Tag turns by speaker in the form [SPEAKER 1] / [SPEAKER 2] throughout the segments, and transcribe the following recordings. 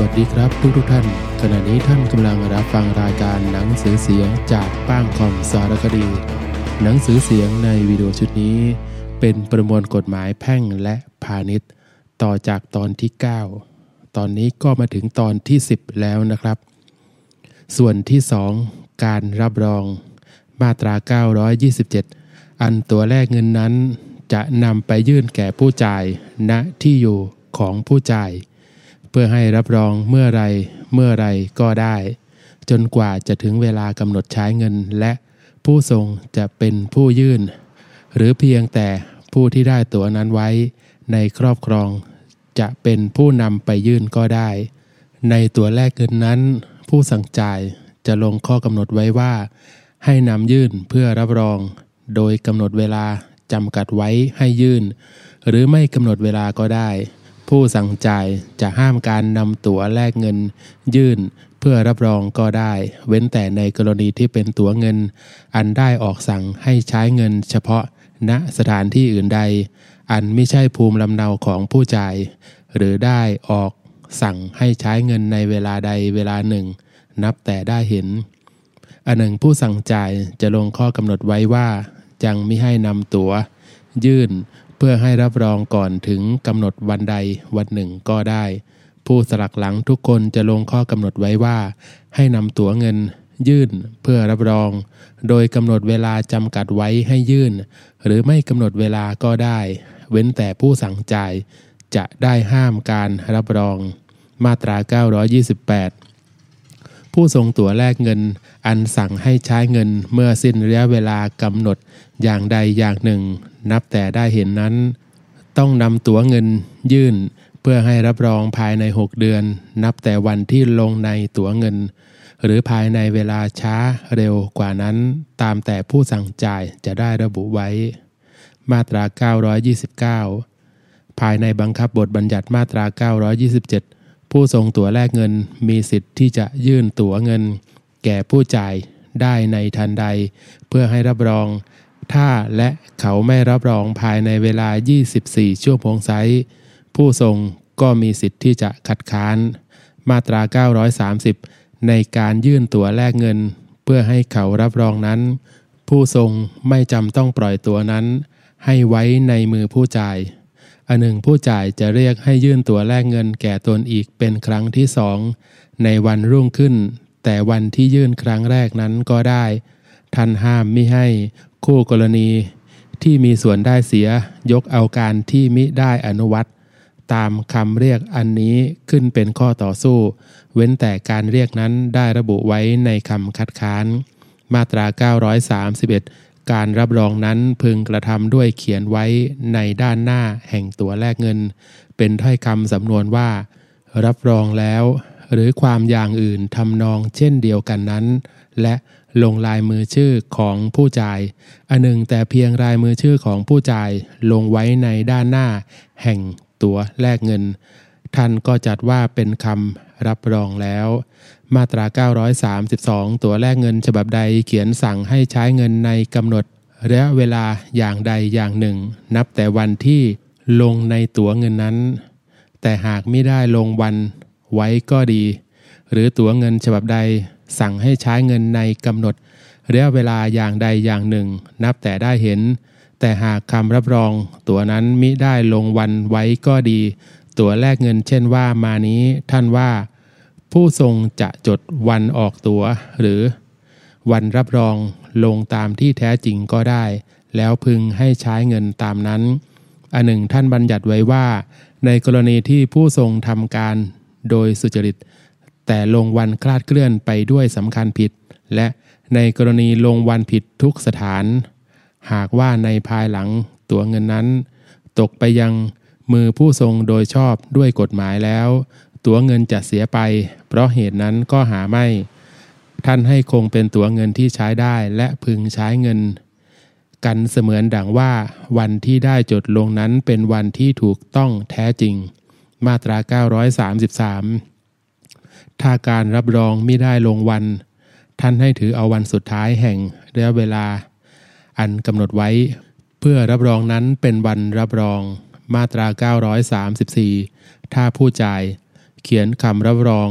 [SPEAKER 1] วัสดีครับทุกทุกท่าน ขณะนี้ท่านกำลังรับฟังรายการหนังสือเสียงจากป้างคอมสารคดี หนังสือเสียงในวิดีโอชุดนี้ เป็นประมวลกฎหมายแพ่งและพาณิชย์ ต่อจากตอนที่ 9 ตอนนี้ก็มาถึงตอนที่ 10 แล้วนะครับ ส่วนที่ 2 การรับรอง มาตรา 927 อันตัวแรกเงินนั้น จะนำไปยื่นแก่ผู้จ่ายณที่อยู่ของผู้จ่าย พื่อให้รับรองเมื่อไรเมื่อไรก็ได้ จนกว่าจะถึงเวลากำหนดใช้เงินและผู้ทรงจะเป็นผู้ยื่น หรือเพียงแต่ผู้ที่ได้ตั๋วนั้นไว้ ในครอบครองจะเป็นผู้นำไปยื่นก็ได้ ในตัวแรกเงินนั้น ผู้สั่งจ่ายจะลงข้อกำหนดไว้ว่า ให้นำยื่นเพื่อรับรอง โดยกำหนดเวลาจำกัดไว้ให้ยื่น หรือไม่กำหนดเวลาก็ได้ ผู้สั่งจ่ายจะห้ามการนำตั๋วแลกเงิน ยื่นเพื่อรับรองก็ได้ เว้นแต่ในกรณีที่เป็นตั๋วเงิน อันได้ออกสั่งให้ใช้เงินเฉพาะณสถานที่อื่นใด อันไม่ใช่ภูมิลำเนาของผู้จ่าย หรือได้ออกสั่งให้ใช้เงินในเวลาใดเวลาหนึ่ง นับแต่ได้เห็น อันหนึ่งผู้สั่งจ่ายจะลงข้อกำหนดไว้ว่ายังไม่ให้นำตั๋ว ยื่น เพื่อให้รับรองก่อนถึงกำหนดวันใดวันหนึ่งก็ได้ ผู้สลักหลังทุกคนจะลงข้อกำหนดไว้ว่า ให้นำตั๋วเงิน ยื่นเพื่อรับรอง โดยกำหนดเวลาจำกัดไว้ให้ยื่น หรือไม่กำหนดเวลาก็ได้ เว้นแต่ผู้สั่งจ่าย จะได้ห้ามการรับรอง มาตรา 928ผู้ทรงตั๋วแลกเงิน อันสั่งให้ใช้เงินเมื่อสิ้นระยะเวลากำหนดอย่างใดอย่างหนึ่ง นับแต่ได้เห็นนั้น ต้องนำตั๋วเงินยื่น เพื่อให้รับรองภายใน 6 เดือน นับแต่วันที่ลงในตั๋วเงิน หรือภายในเวลาช้าเร็วกว่านั้น ตามแต่ผู้สั่งจ่ายจะได้ระบุไว้ มาตรา 929 ภายในบังคับบทบัญญัติมาตรา 927 ผู้ทรงตั๋วแลกเงินมีสิทธิ์ที่จะยื่นตั๋วเงิน แก่ผู้จ่ายได้ในทันใด เพื่อให้รับรอง ถ้าและเขาไม่รับรองภายในเวลา 24 ชั่วโมงไซผู้ทรงก็มีสิทธิ์ที่จะคัดค้าน มาตรา 930 ในการยื่นตั๋วแลกเงิน เพื่อให้เขารับรองนั้น ผู้ทรงไม่จำต้องปล่อยตั๋วนั้น ให้ไว้ในมือผู้จ่ายอันหนึ่งผู้จ่ายจะเรียกให้ยื่นตั๋วแลกเงินแก่ตนอีกเป็นครั้งที่สองในวันรุ่งขึ้น แต่วันที่ยื่นครั้งแรกนั้นก็ได้ ท่านห้ามมิให้คู่กรณีที่มีส่วนได้เสียยกเอาการที่มิได้อนุวัตตามคำเรียกอันนี้ขึ้นเป็นข้อต่อสู้ เว้นแต่การเรียกนั้นได้ระบุไว้ในคำคัดค้าน มาตรา 931 การรับรองนั้นพึงกระทำด้วยเขียนไว้ในด้านหน้าแห่งตัวแลกเงิน เป็นถ้อยคำสำนวนว่า รับรองแล้ว หรือความอย่างอื่นทำนองเช่นเดียวกันนั้น และลงลายมือชื่อของผู้จ่าย อันหนึ่งแต่เพียงลายมือชื่อของผู้จ่ายลงไว้ในด้านหน้า แห่งตัวแลกเงิน ท่านก็จัดว่าเป็นคำรับรองแล้ว มาตรา 932 ตัวแลกเงินฉบับใดเขียนสั่งให้ใช้เงินในกำหนดระยะเวลาอย่างใดอย่างหนึ่ง นับแต่วันที่ลงในตั๋วเงินนั้น แต่หากไม่ได้ลงวัน ไว้ก็ดี หรือตั๋วเงินฉบับใดสั่งให้ใช้เงินในกำหนดระยะเวลาอย่างใดอย่างหนึ่ง นับแต่ได้เห็น แต่หากคำรับรอง ตั๋วนั้นมิได้ลงวันไว้ก็ดี ตั๋วแลกเงินเช่นว่ามานี้ท่านว่า ผู้ทรงจะจดวันออกตั๋ว หรือ วันรับรองลงตามที่แท้จริงก็ได้ แล้วพึงให้ใช้เงินตามนั้นอันหนึ่งท่านบัญญัติไว้ว่า ในกรณีที่ผู้ทรงทำการ โดยสุจริต แต่ลงวันคลาดเคลื่อนไปด้วยสำคัญผิด และในกรณีลงวันผิดทุกสถาน หากว่าในภายหลังตัวเงินนั้น ตกไปยังมือผู้ทรงโดยชอบด้วยกฎหมายแล้ว ตัวเงินจะเสียไป เพราะเหตุนั้นก็หาไม่ ท่านให้คงเป็นตัวเงินที่ใช้ได้และพึงใช้เงิน กันเสมือนดังว่าวันที่ได้จดลงนั้นเป็นวันที่ถูกต้องแท้จริง มาตรา 933 ถ้าการรับรองไม่ได้ลงวัน ท่านให้ถือเอาวันสุดท้ายแห่งระยะเวลา อันกำหนดไว้ เพื่อรับรองนั้นเป็นวันรับรอง มาตรา 934 ถ้าผู้จ่าย เขียนคำรับรอง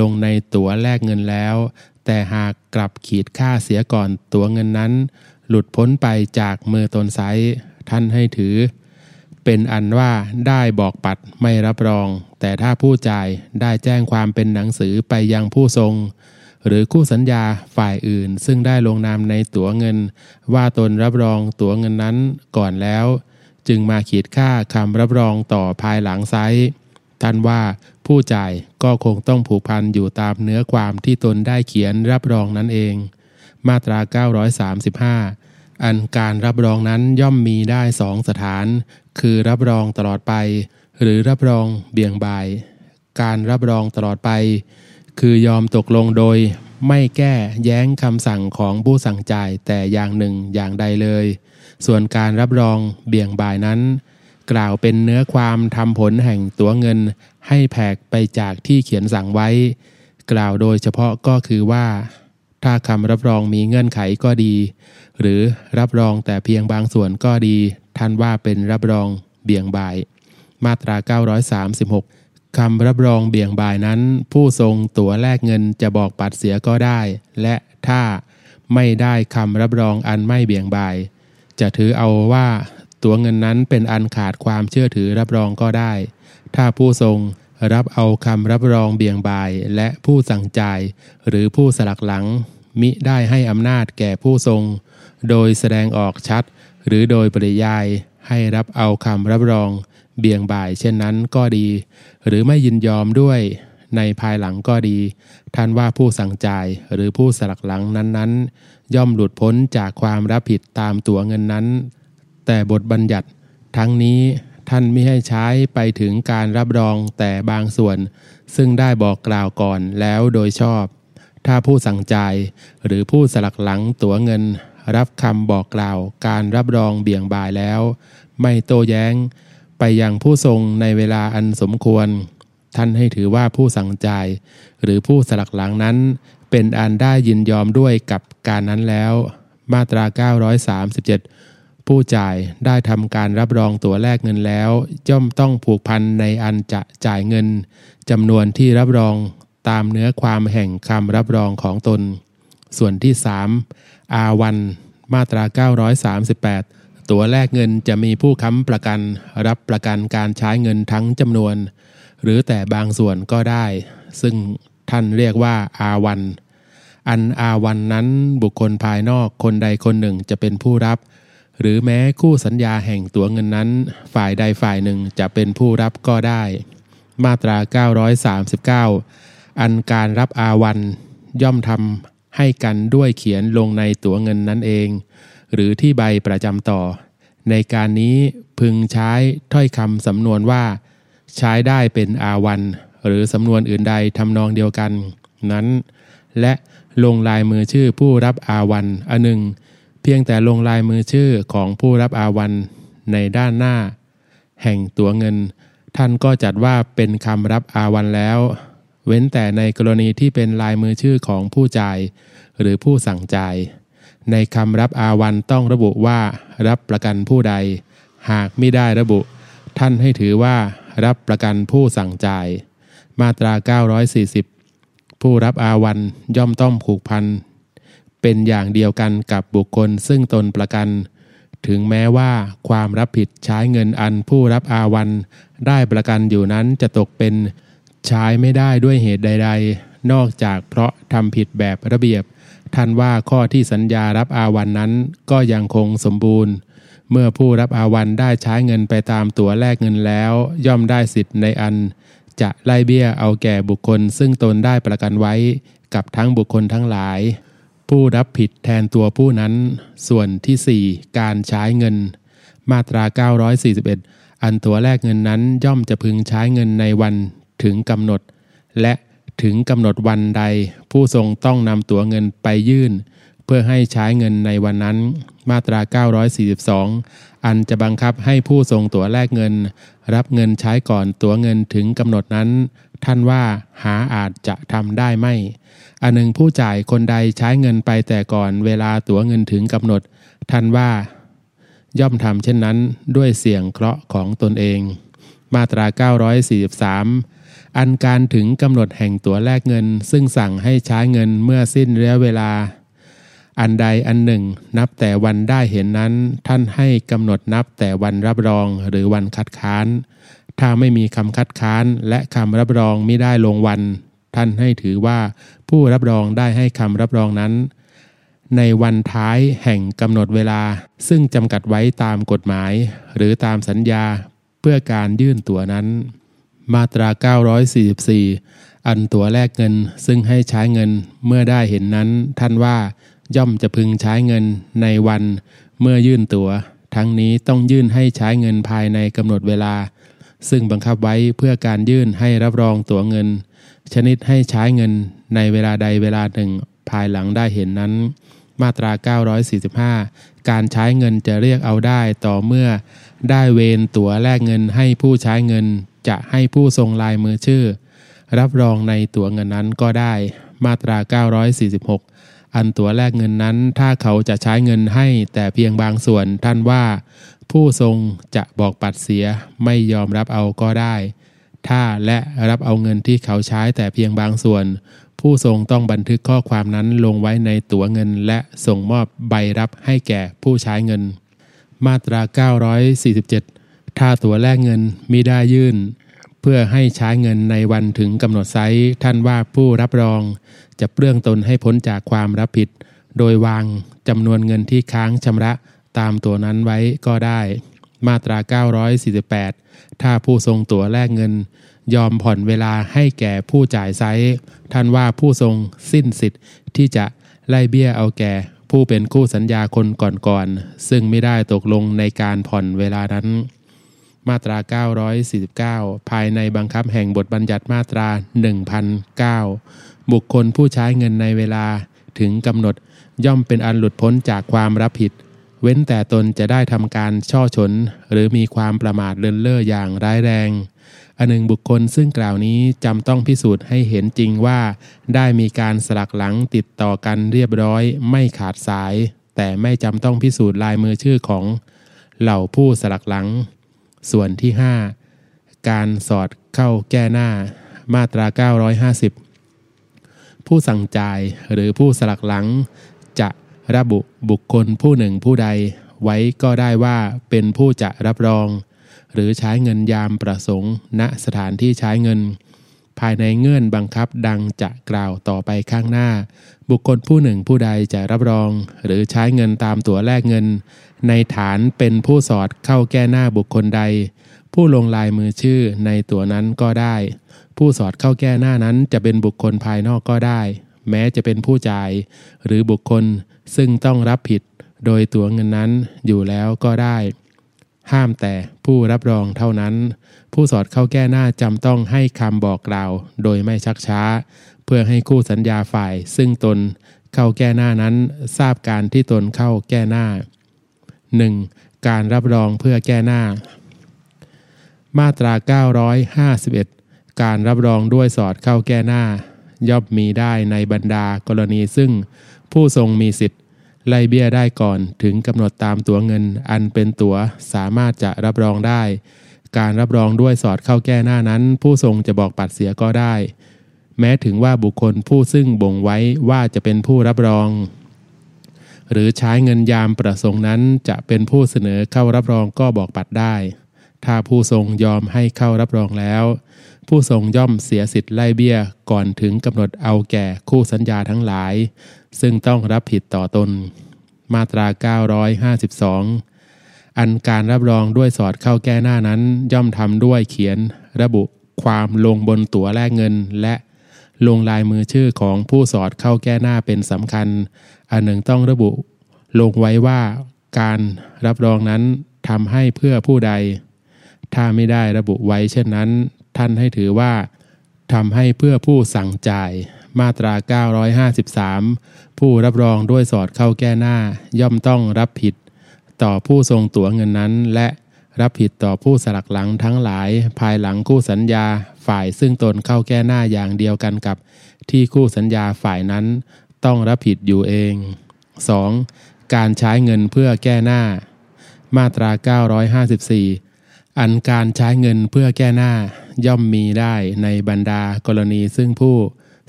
[SPEAKER 1] ลงในตั๋วแลกเงินแล้ว แต่หากกลับขีดค่าเสียก่อนตั๋วเงินนั้น หลุดพ้นไปจากมือตนไซท่านให้ถือ เป็นอันว่าได้บอกปัดไม่รับรอง แต่ถ้าผู้จ่ายได้แจ้งความเป็นหนังสือไปยังผู้ทรง หรือคู่สัญญาฝ่ายอื่น ซึ่งได้ลงนามในตั๋วเงิน ว่าตนรับรองตั๋วเงินนั้นก่อนแล้ว จึงมาขีดค่าคำรับรองต่อภายหลังไซท่านว่าผู้จ่ายก็คงต้องผูกพันอยู่ตามเนื้อความที่ตนได้เขียนรับรองนั้นเอง มาตรา 935 อันการรับรองนั้นย่อมมีได้สองสถาน คือรับรองตลอดไป หรือรับรองเบี่ยงบาย การรับรองตลอดไป คือยอมตกลงโดย ไม่แก้แย้งคำสั่งของผู้สั่งจ่ายแต่อย่างหนึ่งอย่างใดเลย ส่วนการรับรองเบี่ยงบายนั้น กล่าวเป็นเนื้อความทำผลแห่งตัวเงิน ให้แผกไปจากที่เขียนสั่งไว้ กล่าวโดยเฉพาะก็คือว่า ถ้าคำรับรองมีเงื่อนไขก็ดี หรือรับรองแต่เพียงบางส่วนก็ดี ท่านว่าเป็นรับรองเบี่ยงบาย มาตรา 936คำรับรองเบี่ยงบายนั้น ผู้ทรงตั๋วแลกเงินจะบอกปัดเสียก็ได้ และถ้าไม่ได้คำรับรองอันไม่เบี่ยงบาย จะถือเอาว่าตั๋วเงินนั้นเป็นอันขาดความเชื่อถือรับรองก็ได้ ถ้าผู้ทรงรับเอาคำรับรองเบี่ยงบายและผู้สั่งจ่าย หรือผู้สลักหลัง มิได้ให้อำนาจแก่ผู้ทรง โดยแสดงออกชัด หรือโดยปริยายให้รับเอาคำรับรอง เบี่ยงบ่ายเช่นนั้นก็ดี หรือไม่ยินยอมด้วยในภายหลังก็ดี ท่านว่าผู้สั่งจ่ายหรือผู้สลักหลังนั้นๆ ย่อมหลุดพ้นจากความรับผิดตามตัวเงินนั้น แต่บทบัญญัติ ทั้งนี้ท่านไม่ให้ใช้ไปถึงการรับรองแต่บางส่วน ซึ่งได้บอกกล่าวก่อนแล้วโดยชอบ ถ้าผู้สั่งจ่ายหรือผู้สลักหลังตัวเงิน รับคำบอกกล่าวการรับรองเบี่ยงบ่ายแล้ว ไม่โต้แย้ง ไปยังผู้ทรงในเวลาอันสมควร ท่านให้ถือว่าผู้สั่งจ่าย หรือผู้สลักหลังนั้น เป็นอันได้ยินยอมด้วยกับการนั้นแล้ว มาตรา 937 ผู้จ่ายได้ทำการรับรองตัวแลกเงินแล้ว ย่อมต้องผูกพันในอันจะจ่ายเงินจำนวนที่รับรองตามเนื้อความแห่งคำรับรองของตน ส่วนที่สาม อาวันมาตรา 938 ตัวแลกเงินจะมีผู้ค้ำประกัน รับประกันการใช้เงินทั้งจำนวน หรือแต่บางส่วนก็ได้ ซึ่งท่านเรียกว่าอาวันอันอาวันนั้นบุคคลภายนอกคนใดคนหนึ่งจะเป็นผู้รับ หรือแม้คู่สัญญาแห่งตัวเงินนั้น ฝ่ายใดฝ่ายหนึ่งจะเป็นผู้รับก็ได้ มาตรา 939 อันการรับอาวันย่อมทำ ให้กันด้วยเขียนลงในตั๋วเงินนั้นเอง หรือที่ใบประจำต่อ ในการนี้พึงใช้ถ้อยคำสำนวนว่า ใช้ได้เป็นอาวัน หรือสำนวนอื่นใดทำนองเดียวกัน นั้น และลงลายมือชื่อผู้รับอาวันอันหนึ่ง เพียงแต่ลงลายมือชื่อของผู้รับอาวันในด้านหน้า แห่งตั๋วเงิน ท่านก็จัดว่าเป็นคำรับอาวันแล้ว เว้นแต่ในกรณีที่เป็นลายมือชื่อของผู้จ่าย หรือผู้สั่งจ่าย ในคำรับอาวันต้องระบุว่า รับประกันผู้ใด หากไม่ได้ระบุ ท่านให้ถือว่า รับประกันผู้สั่งจ่าย มาตรา 940 ผู้รับอาวันย่อมต้องผูกพันเป็นอย่างเดียวกันกับบุคคลซึ่งตนประกัน ถึงแม้ว่าความรับผิดใช้เงินอันผู้รับอาวัน ได้ประกันอยู่นั้นจะตกเป็น ใช้ไม่ได้ด้วยเหตุใด ๆ นอกจากเพราะทำผิดแบบระเบียบ ท่านว่าข้อที่สัญญารับอาวันนั้นก็ยังคงสมบูรณ์ เมื่อผู้รับอาวันได้ใช้เงินไปตามตั๋วแลกเงินแล้ว ย่อมได้สิทธิ์ในอัน จะไล่เบี้ยเอาแก่บุคคล ซึ่งตนได้ประกันไว้กับทั้งบุคคลทั้งหลาย ผู้รับผิดแทนตัวผู้นั้น ส่วนที่ 4 การใช้เงิน มาตรา 941อันตัวแลกเงินนั้นย่อมจะพึงใช้เงินในวัน ถึงกำหนด และถึงกำหนดวันใด ผู้ทรงต้องนำตั๋วเงินไปยื่น เพื่อให้ใช้เงินในวันนั้น มาตรา 942 อันจะบังคับให้ผู้ทรงตั๋วแลกเงิน รับเงินใช้ก่อนตั๋วเงินถึงกำหนดนั้น ท่านว่าหาอาจจะทำได้ไม่ อันหนึ่งผู้จ่ายคนใดใช้เงินไปแต่ก่อนเวลาตั๋วเงินถึงกำหนด ท่านว่า ย่อมทำเช่นนั้นด้วยเสี่ยงเคราะห์ของตนเอง มาตรา 943 อันการถึงกำหนดแห่งตัวแลกเงิน ซึ่งสั่งให้ใช้เงินเมื่อสิ้นระยะเวลา อันใดอันหนึ่ง นับแต่วันได้เห็นนั้น ท่านให้กำหนดนับแต่วันรับรองหรือวันคัดค้าน ถ้าไม่มีคำคัดค้านและคำรับรองไม่ได้ลงวัน ท่านให้ถือว่าผู้รับรองได้ให้คำรับรองนั้น ในวันท้ายแห่งกำหนดเวลา ซึ่งจำกัดไว้ตามกฎหมาย หรือตามสัญญาเพื่อการยื่นตั๋วนั้น มาตรา 944 อันตัวแลกเงินซึ่งให้ใช้เงินเมื่อได้เห็นนั้น ท่านว่าย่อมจะพึงใช้เงินในวัน เมื่อยื่นตัว๋ว ทั้งนี้ต้องยื่นให้ใช้เงินภายในกำหนดเวลา ซึ่งบังคับไว้เพื่อการยื่นให้รับรองตั๋วเงิน ชนิดให้ใช้เงินในเวลาใดเวลาหนึ่ง ภายหลังได้เห็นนั้น มาตรา 945 การใช้เงินจะเรียกเอาได้ต่อเมื่อ ได้เวนตั๋วแลกเงินให้ผู้ใช้เงิน จะให้ผู้ทรงลายมือชื่อ รับรองในตั๋วเงินนั้นก็ได้มาตรา 946 อันตั๋วแลกเงินนั้น ถ้าเขาจะใช้เงินให้แต่เพียงบางส่วนท่านว่า ผู้ทรงจะบอกปัดเสียไม่ยอมรับเอาก็ได้ ถ้าและรับเอาเงินที่เขาใช้แต่เพียงบางส่วน ผู้ทรงต้องบันทึกข้อความนั้นลงไว้ในตั๋วเงิน และส่งมอบใบรับให้แก่ผู้ใช้เงิน มาตรา 947 ถ้าตั๋วแลกเงินมิได้ยื่น เพื่อให้ใช้เงินในวันถึงกำหนดไซร้ท่านว่าผู้รับรอง จะเปลื้องตนให้พ้นจากความรับผิด โดยวางจำนวนเงินที่ค้างชำระตามตั๋วนั้นไว้ก็ได้ มาตรา 948 ถ้าผู้ทรงตั๋วแลกเงิน ยอมผ่อนเวลาให้แก่ผู้จ่ายไซร้ท่านว่าผู้ทรงสิ้นสิทธิ์ที่จะไล่เบี้ยเอาแก่ผู้เป็นคู่สัญญาคนก่อนๆ ซึ่งไม่ได้ตกลงในการผ่อนเวลานั้น มาตรา 949 ภายในบังคับแห่งบทบัญญัติมาตรา 1009 บุคคลผู้ใช้เงินในเวลาถึงกำหนดย่อมเป็นอันหลุดพ้นจากความรับผิด เว้นแต่ตนจะได้ทำการช่อฉนหรือมีความประมาทเลินเล่ออย่างร้ายแรง อันหนึ่งบุคคลซึ่งกล่าวนี้จำต้องพิสูจน์ให้เห็นจริงว่า ได้มีการสลักหลังติดต่อกันเรียบร้อย ไม่ขาดสาย แต่ไม่จำต้องพิสูจน์ลายมือชื่อของ เหล่าผู้สลักหลัง ส่วนที่ 5 การสอดเข้าแก้หน้ามาตรา 950 ผู้สั่งจ่ายหรือผู้สลักหลัง จะระบุบุคคลผู้หนึ่งผู้ใด ไว้ก็ได้ว่าเป็นผู้จะรับรอง หรือใช้เงินยามประสงค์ ณสถานที่ใช้เงิน ภายในเงื่อนบังคับดังจะกล่าวต่อไปข้างหน้า บุคคลผู้หนึ่งผู้ใดจะรับรอง หรือใช้เงินตามตั๋วแลกเงิน ในฐานเป็นผู้สอดเข้าแก้หน้าบุคคลใด ผู้ลงลายมือชื่อในตั๋วนั้นก็ได้ ผู้สอดเข้าแก้หน้านั้นจะเป็นบุคคลภายนอกก็ได้ แม้จะเป็นผู้จ่าย หรือบุคคลซึ่งต้องรับผิด โดยตั๋วเงินนั้นอยู่แล้วก็ได้ ห้ามแต่ผู้รับรองเท่านั้น ผู้สอดเข้าแก้หน้าจำต้องให้คำบอกกล่าว โดยไม่ชักช้า เพื่อให้คู่สัญญาฝ่าย ซึ่งตนเข้าแก้หน้านั้น ทราบการที่ตนเข้าแก้หน้า 1. การรับรองเพื่อแก้หน้า มาตรา 951 การรับรองด้วยสอดเข้าแก้หน้า ย่อมมีได้ในบรรดากรณีซึ่ง ผู้ทรงมีสิทธิ์ ไล่เบี้ยได้ก่อนถึงกำหนดตามตั๋วเงิน อันเป็นตั๋วสามารถจะรับรองได้ การรับรองด้วยสอดเข้าแก้หน้านั้น ผู้ทรงจะบอกปัดเสียก็ได้ แม้ถึงว่าบุคคลผู้ซึ่งบ่งไว้ว่าจะเป็นผู้รับรอง หรือใช้เงินยามประสงค์นั้นจะเป็นผู้เสนอเข้ารับรองก็บอกปัดได้ ถ้าผู้ทรงยอมให้เข้ารับรองแล้ว ผู้ทรงย่อมเสียสิทธิ์ไล่เบี้ยก่อนถึงกำหนดเอาแก่คู่สัญญาทั้งหลาย ซึ่งต้องรับผิดต่อตน มาตรา 952 อันการรับรองด้วยสอดเข้าแก้หน้านั้น ย่อมทำด้วยเขียน ระบุความลงบนตั๋วแลกเงินและลงลายมือชื่อของผู้สอดเข้าแก้หน้าเป็นสำคัญ อันหนึ่งต้องระบุลงไว้ว่าการรับรองนั้นทำให้เพื่อผู้ใด ถ้าไม่ได้ระบุไว้เช่นนั้น ท่านให้ถือว่าทำให้เพื่อผู้สั่งจ่ายมาตรา 953 ผู้รับรองด้วยสอดเข้าแก้หน้า ย่อมต้องรับผิด ต่อผู้ทรงตั๋วเงินนั้น และรับผิดต่อผู้สลักหลังทั้งหลาย ภายหลังคู่สัญญาฝ่ายซึ่งตนเข้าแก้หน้าอย่างเดียวกันกับ ที่คู่สัญญาฝ่ายนั้น ต้องรับผิดอยู่เอง 2. การใช้เงินเพื่อแก้หน้า มาตรา 954 อันการใช้เงินเพื่อแก้หน้าย่อมมีได้ในบรรดากรณีซึ่งผู้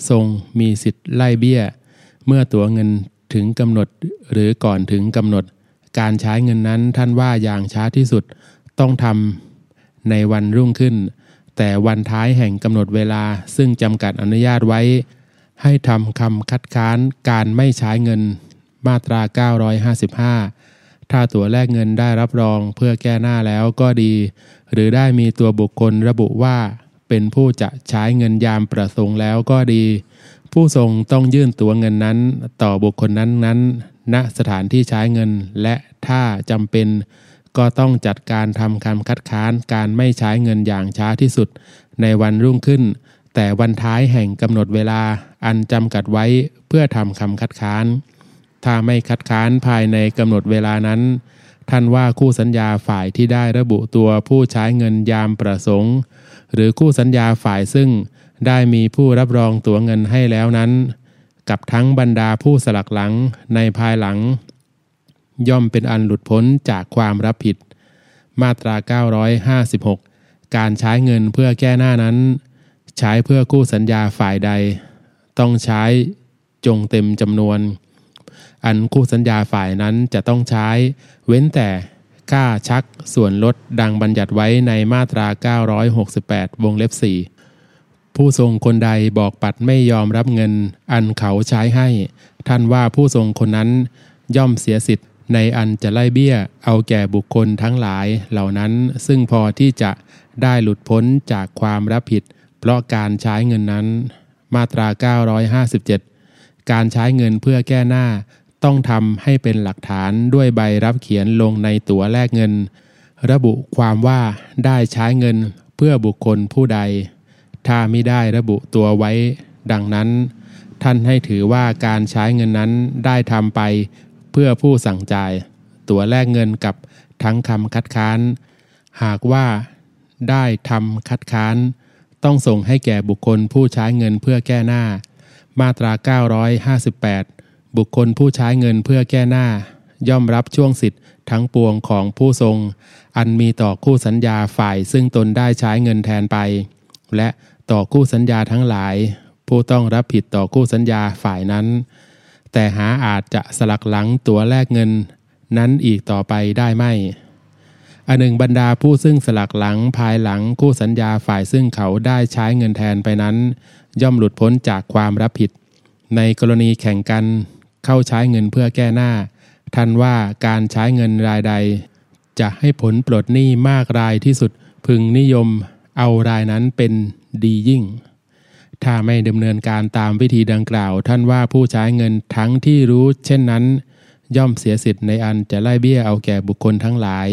[SPEAKER 1] ทรงมีสิทธิ์ไล่เบี้ย เมื่อตัวเงินถึงกำหนดหรือก่อนถึงกำหนด การใช้เงินนั้นท่านว่าอย่างช้าที่สุดต้องทำในวันรุ่งขึ้น แต่วันท้ายแห่งกำหนดเวลาซึ่งจำกัดอนุญาตไว้ ให้ทำคำคัดค้านการไม่ใช้เงินมาตรา 955 ถ้าตัวแลกเงินได้รับรองเพื่อแก้หน้าแล้วก็ดี หรือได้มีตัวบุคคลระบุว่า เป็นผู้จะใช้เงินยามประสงค์แล้วก็ดี ผู้ทรงต้องยื่นตัวเงินนั้น ต่อบุคคลนั้นนั้นณสถานที่ใช้เงิน และถ้าจำเป็น ก็ต้องจัดการทำคำคัดค้านการไม่ใช้เงินอย่างช้าที่สุด ในวันรุ่งขึ้น แต่วันท้ายแห่งกำหนดเวลาอันจำกัดไว้เพื่อทำคำคัดค้าน ถ้าไม่คัดค้านภายในกำหนดเวลานั้น ท่านว่าคู่สัญญาฝ่ายที่ได้ระบุตัวผู้ใช้เงินยามประสงค์ หรือคู่สัญญาฝ่ายซึ่งได้มีผู้รับรองตัวเงินให้แล้วนั้น กับทั้งบรรดาผู้สลักหลังในภายหลัง ย่อมเป็นอันหลุดพ้นจากความรับผิด มาตรา 956 การใช้เงินเพื่อแก้หน้านั้น ใช้เพื่อกู้สัญญาฝ่ายใด ต้องใช้จงเต็มจำนวน อันคู่สัญญาฝ่ายนั้นจะต้องใช้ เว้นแต่ค่าชักส่วนลดดังบัญญัติไว้ในมาตรา 968 วงเล็บ 4 ผู้ทรงคนใดบอกปัดไม่ยอมรับเงิน อันเขาใช้ให้ ท่านว่าผู้ทรงคนนั้นย่อมเสียสิทธิ์ในอันจะไล่เบี้ย เอาแก่บุคคลทั้งหลายเหล่านั้น ซึ่งพอที่จะได้หลุดพ้นจากความรับผิด เพราะการใช้เงินนั้น มาตรา 957 การใช้เงินเพื่อแก้หน้า ต้องทำให้เป็นหลักฐานด้วยใบรับเขียนลงในตั๋วแลกเงิน ระบุความว่าได้ใช้เงินเพื่อบุคคลผู้ใด ถ้าไม่ได้ระบุตัวไว้ ดังนั้น ท่านให้ถือว่าการใช้เงินนั้นได้ทำไป เพื่อผู้สั่งจ่าย ตั๋วแลกเงินกับทั้งคำคัดค้าน หากว่าได้ทำคัดค้าน ต้องส่งให้แก่บุคคลผู้ใช้เงินเพื่อแก้หน้า มาตรา 958 บุคคลผู้ใช้เงินเพื่อแก้หน้า ย่อมรับช่วงสิทธิ์ทั้งปวงของผู้ทรง อันมีต่อคู่สัญญาฝ่ายซึ่งตนได้ใช้เงินแทนไป และต่อคู่สัญญาทั้งหลาย ผู้ต้องรับผิดต่อคู่สัญญาฝ่ายนั้น แต่หาอาจจะสลักหลังตัวแลกเงิน นั้นอีกต่อไปได้ไม่อันหนึ่งบรรดาผู้ซึ่งสลักหลังภายหลังคู่สัญญาฝ่ายซึ่งเขาได้ใช้เงินแทนไปนั้น ย่อมหลุดพ้นจากความรับผิด ในกรณีแข่งกัน เข้าใช้เงินเพื่อแก้หน้า ท่านว่าการใช้เงินรายใด จะให้ผลปลดหนี้มากรายที่สุดพึงนิยมเอารายนั้นเป็นดียิ่ง ถ้าไม่ดำเนินการตามวิธีดังกล่าว ท่านว่าผู้ใช้เงินทั้งที่รู้เช่นนั้น ย่อมเสียสิทธิ์ในอันจะไล่เบี้ยเอาแก่บุคคลทั้งหลาย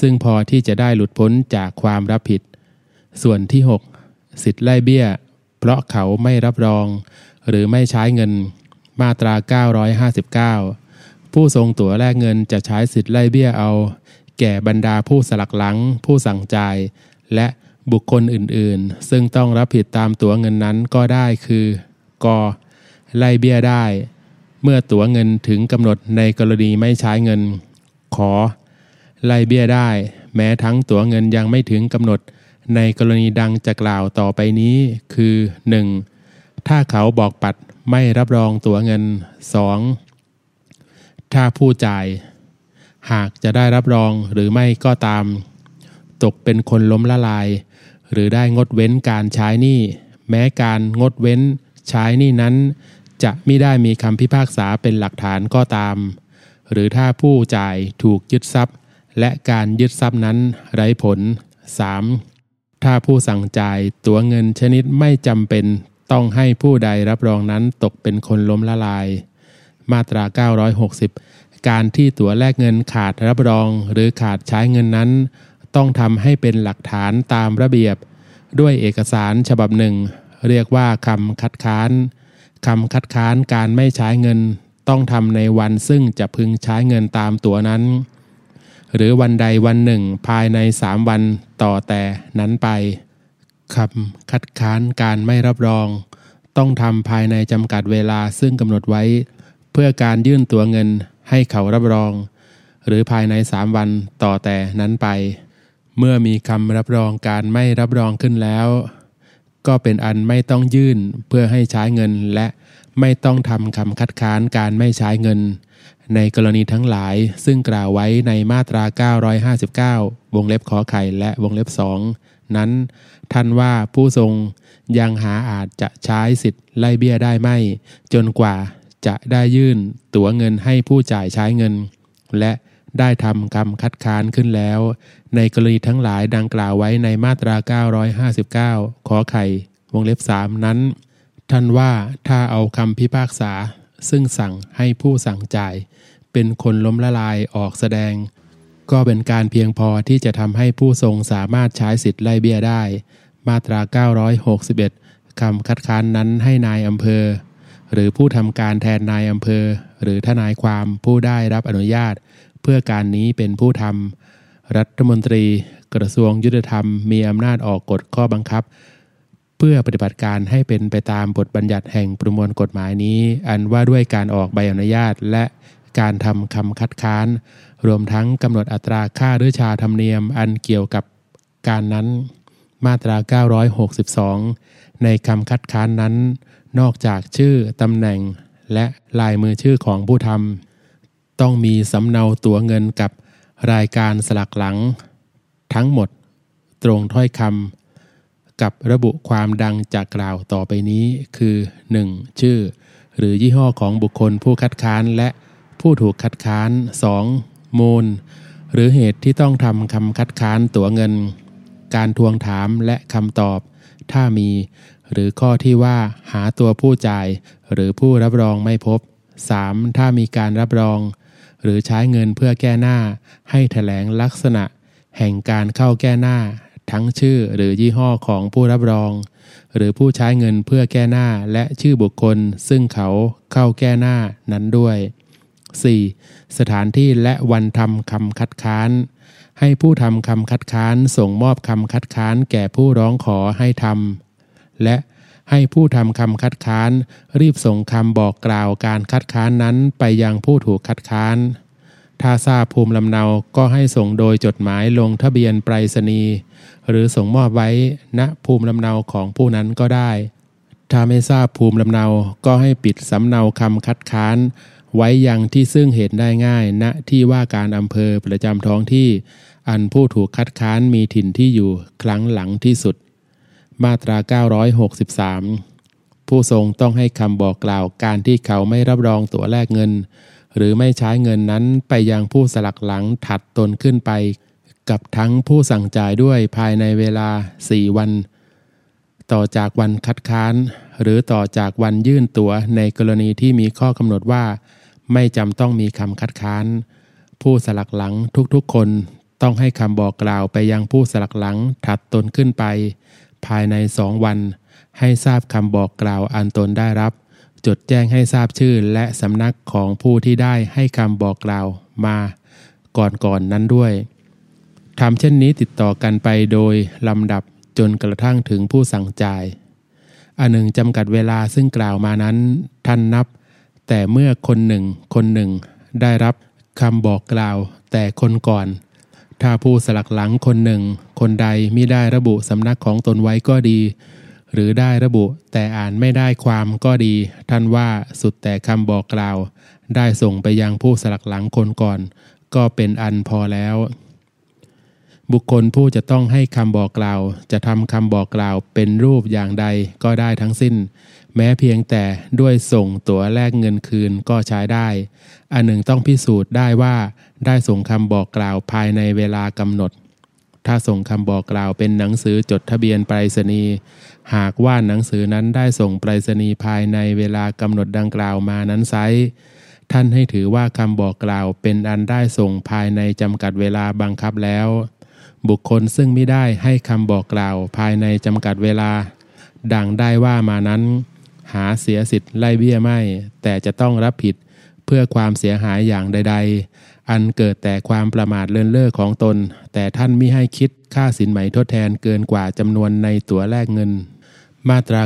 [SPEAKER 1] ซึ่งพอที่จะได้หลุดพ้นจากความรับผิด ส่วนที่ 6 สิทธิ์ไล่เบี้ย เพราะเขาไม่รับรอง หรือไม่ใช้เงิน มาตรา 959 ผู้ทรงตั๋วแลกเงินจะใช้สิทธิ์ไล่เบี้ยเอา แก่บรรดาผู้สลักหลัง ผู้สั่งจ่าย และบุคคลอื่นๆ ซึ่งต้องรับผิดตามตั๋วเงินนั้นก็ได้คือกไล่เบี้ยได้ เมื่อตั๋วเงินถึงกำหนดในกรณีไม่ใช้เงิน ขอ ไล่เบี้ยได้ แม้ทั้งตั๋วเงินยังไม่ถึงกำหนด ในกรณีดังจะกล่าวต่อไปนี้คือ 1. ถ้าเขาบอกปัด ไม่รับรองตั๋วเงิน 2. ถ้าผู้จ่าย หากจะได้รับรองหรือไม่ก็ตาม ตกเป็นคนล้มละลาย หรือได้งดเว้นการใช้หนี้แม้การงดเว้นใช้หนี้นั้น จะไม่ได้มีคำพิพากษาเป็นหลักฐานก็ตาม หรือถ้าผู้จ่ายถูกยึดทรัพย์ และการยึดทรัพย์นั้นไร้ผล 3. ถ้าผู้สั่งจ่ายตัวเงินชนิดไม่จำเป็น ต้องให้ผู้ใดรับรองนั้นตกเป็นคนล้มละลาย มาตรา 960 การที่ตั๋วแลกเงินขาดรับรองหรือขาดใช้เงินนั้น ต้องทำให้เป็นหลักฐานตามระเบียบ ด้วยเอกสารฉบับหนึ่ง เรียกว่าคำคัดค้านคำคัดค้านการไม่ใช้เงิน ต้องทำในวันซึ่งจะพึงใช้เงินตามตั๋วนั้น หรือวันใดวันหนึ่งภายในสามวันต่อแต่นั้นไป คำคัดค้านการไม่รับรอง ต้องทำภายในจำกัดเวลาซึ่งกำหนดไว้ เพื่อการยื่นตัวเงินให้เขารับรอง หรือภายในสามวันต่อแต่นั้นไป เมื่อมีคำรับรองการไม่รับรองขึ้นแล้ว ก็เป็นอันไม่ต้องยื่นเพื่อให้ใช้เงินและไม่ต้องทำคำคัดค้านการไม่ใช้เงิน ในกรณีทั้งหลายซึ่งกล่าวไว้ในมาตรา 959 วงเล็บขอไข่และวงเล็บสอง นั้น ท่านว่าผู้ทรงยังหาอาจจะใช้สิทธิ์ไล่เบี้ยได้ไม่ จนกว่าจะได้ยื่นตั๋วเงินให้ผู้จ่ายใช้เงิน และได้ทำคำคัดค้านขึ้นแล้ว ในกรณีทั้งหลายดังกล่าวไว้ในมาตรา 959 ขอไข่วงเล็บ3นั้น ท่านว่าถ้าเอาคำพิพากษา ซึ่งสั่งให้ผู้สั่งจ่าย เป็นคนล้มละลายออกแสดง ก็เป็นการเพียงพอที่จะทำให้ผู้ทรงสามารถใช้สิทธิ์ไล่เบี้ยได้ มาตรา 961 คำคัดค้านนั้นให้นายอำเภอ หรือผู้ทำการแทนนายอำเภอ หรือทนายความผู้ได้รับอนุญาต เพื่อการนี้เป็นผู้ทำรัฐมนตรี กระทรวงยุติธรรมมีอำนาจออกกฎข้อบังคับ เพื่อปฏิบัติการให้เป็นไปตามบทบัญญัติแห่งประมวลกฎหมายนี้ อันว่าด้วยการออกใบอนุญาตและการทำคำคัดค้าน รวมทั้งกำหนดอัตราค่าหรือชาธรรมเนียมอันเกี่ยวกับการนั้น มาตรา 962 ในคำคัดค้านนั้น นอกจากชื่อตำแหน่ง และลายมือชื่อของผู้ทำต้องมีสำเนาตั๋วเงินกับรายการสลักหลัง ทั้งหมดตรงถ้อยคำกับระบุความดังจากกล่าวต่อไปนี้คือ 1. ชื่อ หรือยี่ห้อของบุคคลผู้คัดค้านและผู้ถูกคัดค้าน 2. มูล หรือเหตุที่ต้องทำคำคัดค้านตั๋วเงิน การทวงถามและคำตอบ ถ้ามี หรือข้อที่ว่าหาตัวผู้จ่าย หรือผู้รับรองไม่พบ 3. ถ้ามีการรับรอง หรือใช้เงินเพื่อแก้หน้า ให้แถลงลักษณะ แห่งการเข้าแก้หน้า ทั้งชื่อหรือยี่ห้อของผู้รับรอง หรือผู้ใช้เงินเพื่อแก้หน้าและชื่อบุคคล ซึ่งเขาเข้าแก้หน้านั้นด้วย 4. สถานที่และวันทำคำคัดค้าน ให้ผู้ทำคำคัดค้านส่งมอบคำคัดค้านแก่ผู้ร้องขอให้ทำและให้ผู้ทำคำคัดค้าน รีบส่งคำบอกกล่าวการคัดค้านนั้นไปยังผู้ถูกคัดค้าน ถ้าทราบภูมิลำเนาก็ให้ส่งโดยจดหมายลงทะเบียนไปรษณีย์หรือส่งมอบไว้ณภูมิลำเนาของผู้นั้นก็ได้ ถ้าไม่ทราบภูมิลำเนาก็ให้ปิดสำเนาคำคัดค้าน ไว้ยังที่ซึ่งเห็นได้ง่ายณที่ว่าการอำเภอประจำท้องที่ อันผู้ถูกคัดค้านมีถิ่นที่อยู่ครั้งหลังที่สุด มาตรา 963 ผู้ทรงต้องให้คำบอกกล่าวการที่เขาไม่รับรองตั๋วแลกเงิน หรือไม่ใช้เงินนั้นไปยังผู้สลักหลังถัดตนขึ้นไป กับทั้งผู้สั่งจ่ายด้วยภายในเวลา 4 วัน ต่อจากวันคัดค้าน หรือต่อจากวันยื่นตั๋วในกรณีที่มีข้อกำหนดว่า ไม่จำต้องมีคำคัดค้าน ผู้สลักหลังทุกๆคนต้องให้คำบอกกล่าวไปยังผู้สลักหลังถัดตนขึ้นไป ภายในสองวัน ให้ทราบคำบอกกล่าวอันตนได้รับ จดแจ้งให้ทราบชื่อและสำนักของผู้ที่ได้ให้คำบอกกล่าวมา ก่อนๆนนั้นด้วยทำเช่นนี้ติดต่อกันไปโดยลำดับจนกระทั่งถึงผู้สั่งจ่าย อันหนึ่งจำกัดเวลาซึ่งกล่าวมานั้น ท่านนับ แต่เมื่อคนหนึ่งคนหนึ่งได้รับคำบอกกล่าว แต่คนก่อน ถ้าผู้สลักหลังคนหนึ่ง คนใดมิได้ระบุสำนักของตนไว้ก็ดี หรือได้ระบุแต่อ่านไม่ได้ความก็ดี ท่านว่าสุดแต่คำบอกกล่าว ได้ส่งไปยังผู้สลักหลังคนก่อน ก็เป็นอันพอแล้ว บุคคลผู้จะต้องให้คำบอกกล่าว จะทำคำบอกกล่าวเป็นรูปอย่างใดก็ได้ทั้งสิ้น แม้เพียงแต่ด้วยส่งตั๋วแลกเงินคืนก็ใช้ได้ อันหนึ่งต้องพิสูจน์ได้ว่า ได้ส่งคำบอกกล่าวภายในเวลากำหนด ถ้าส่งคำบอกกล่าวเป็นหนังสือจดทะเบียนไปรษณีย์หากว่าหนังสือนั้นได้ส่งไปรษณีย์ภายในเวลากำหนดดังกล่าวมานั้นไซท่านให้ถือว่าคำบอกกล่าวเป็นอันได้ส่งภายในจำกัดเวลาบังคับแล้ว บุคคลซึ่งไม่ได้ให้คำบอกกล่าวภายในจำกัดเวลา ดังได้ว่ามานั้น หาเสียสิทธิ์ไล่เบี้ยไม่ แต่จะต้องรับผิดเพื่อความเสียหายอย่างใด ๆ อันเกิดแต่ความประมาทเลินเล่อของตน แต่ท่านม่ให้คิดค่าสินไหมทดแทนเกินกว่าจำนวนในตั๋วแลกเงิน มาตรา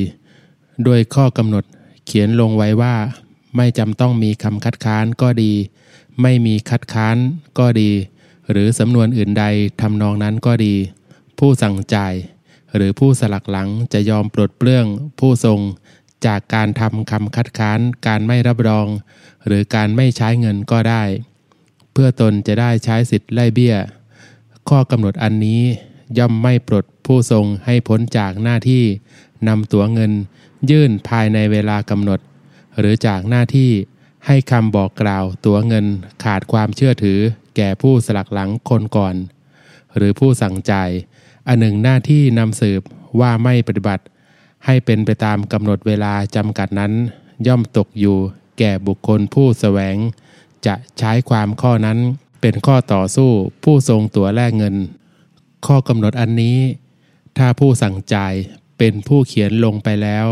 [SPEAKER 1] 964 โดยข้อกำหนดเขียนลงไว้ว่า ไม่จำต้องมีคำคัดค้านก็ดี ไม่มีคัดค้านก็ดี หรือสำนวนอื่นใดทำนองนั้นก็ดี ผู้สั่งจ่าย หรือผู้สลักหลังจะยอมปลดเปลื้องผู้ทรง จากการทำคำคัดค้าน การไม่รับรอง หรือการไม่ใช้เงินก็ได้ เพื่อตนจะได้ใช้สิทธิ์ไล่เบี้ย ข้อกำหนดอันนี้ย่อมไม่ปลดผู้ทรงให้พ้นจากหน้าที่นำตัวเงิน ยื่นภายในเวลากำหนด หรือจากหน้าที่ให้คำบอกกล่าวตัวเงินขาดความเชื่อถือ แก่ผู้สลักหลังคนก่อน หรือผู้สั่งจ่าย อันหนึ่งหน้าที่นำสืบว่าไม่ปฏิบัติ ให้เป็นไปตามกำหนดเวลาจำกัดนั้น ย่อมตกอยู่แก่บุคคลผู้แสวง จะใช้ความข้อนั้นเป็นข้อต่อสู้ผู้ทรงตัวแลกเงิน ข้อกำหนดอันนี้ ถ้าผู้สั่งจ่ายเป็นผู้เขียนลงไปแล้ว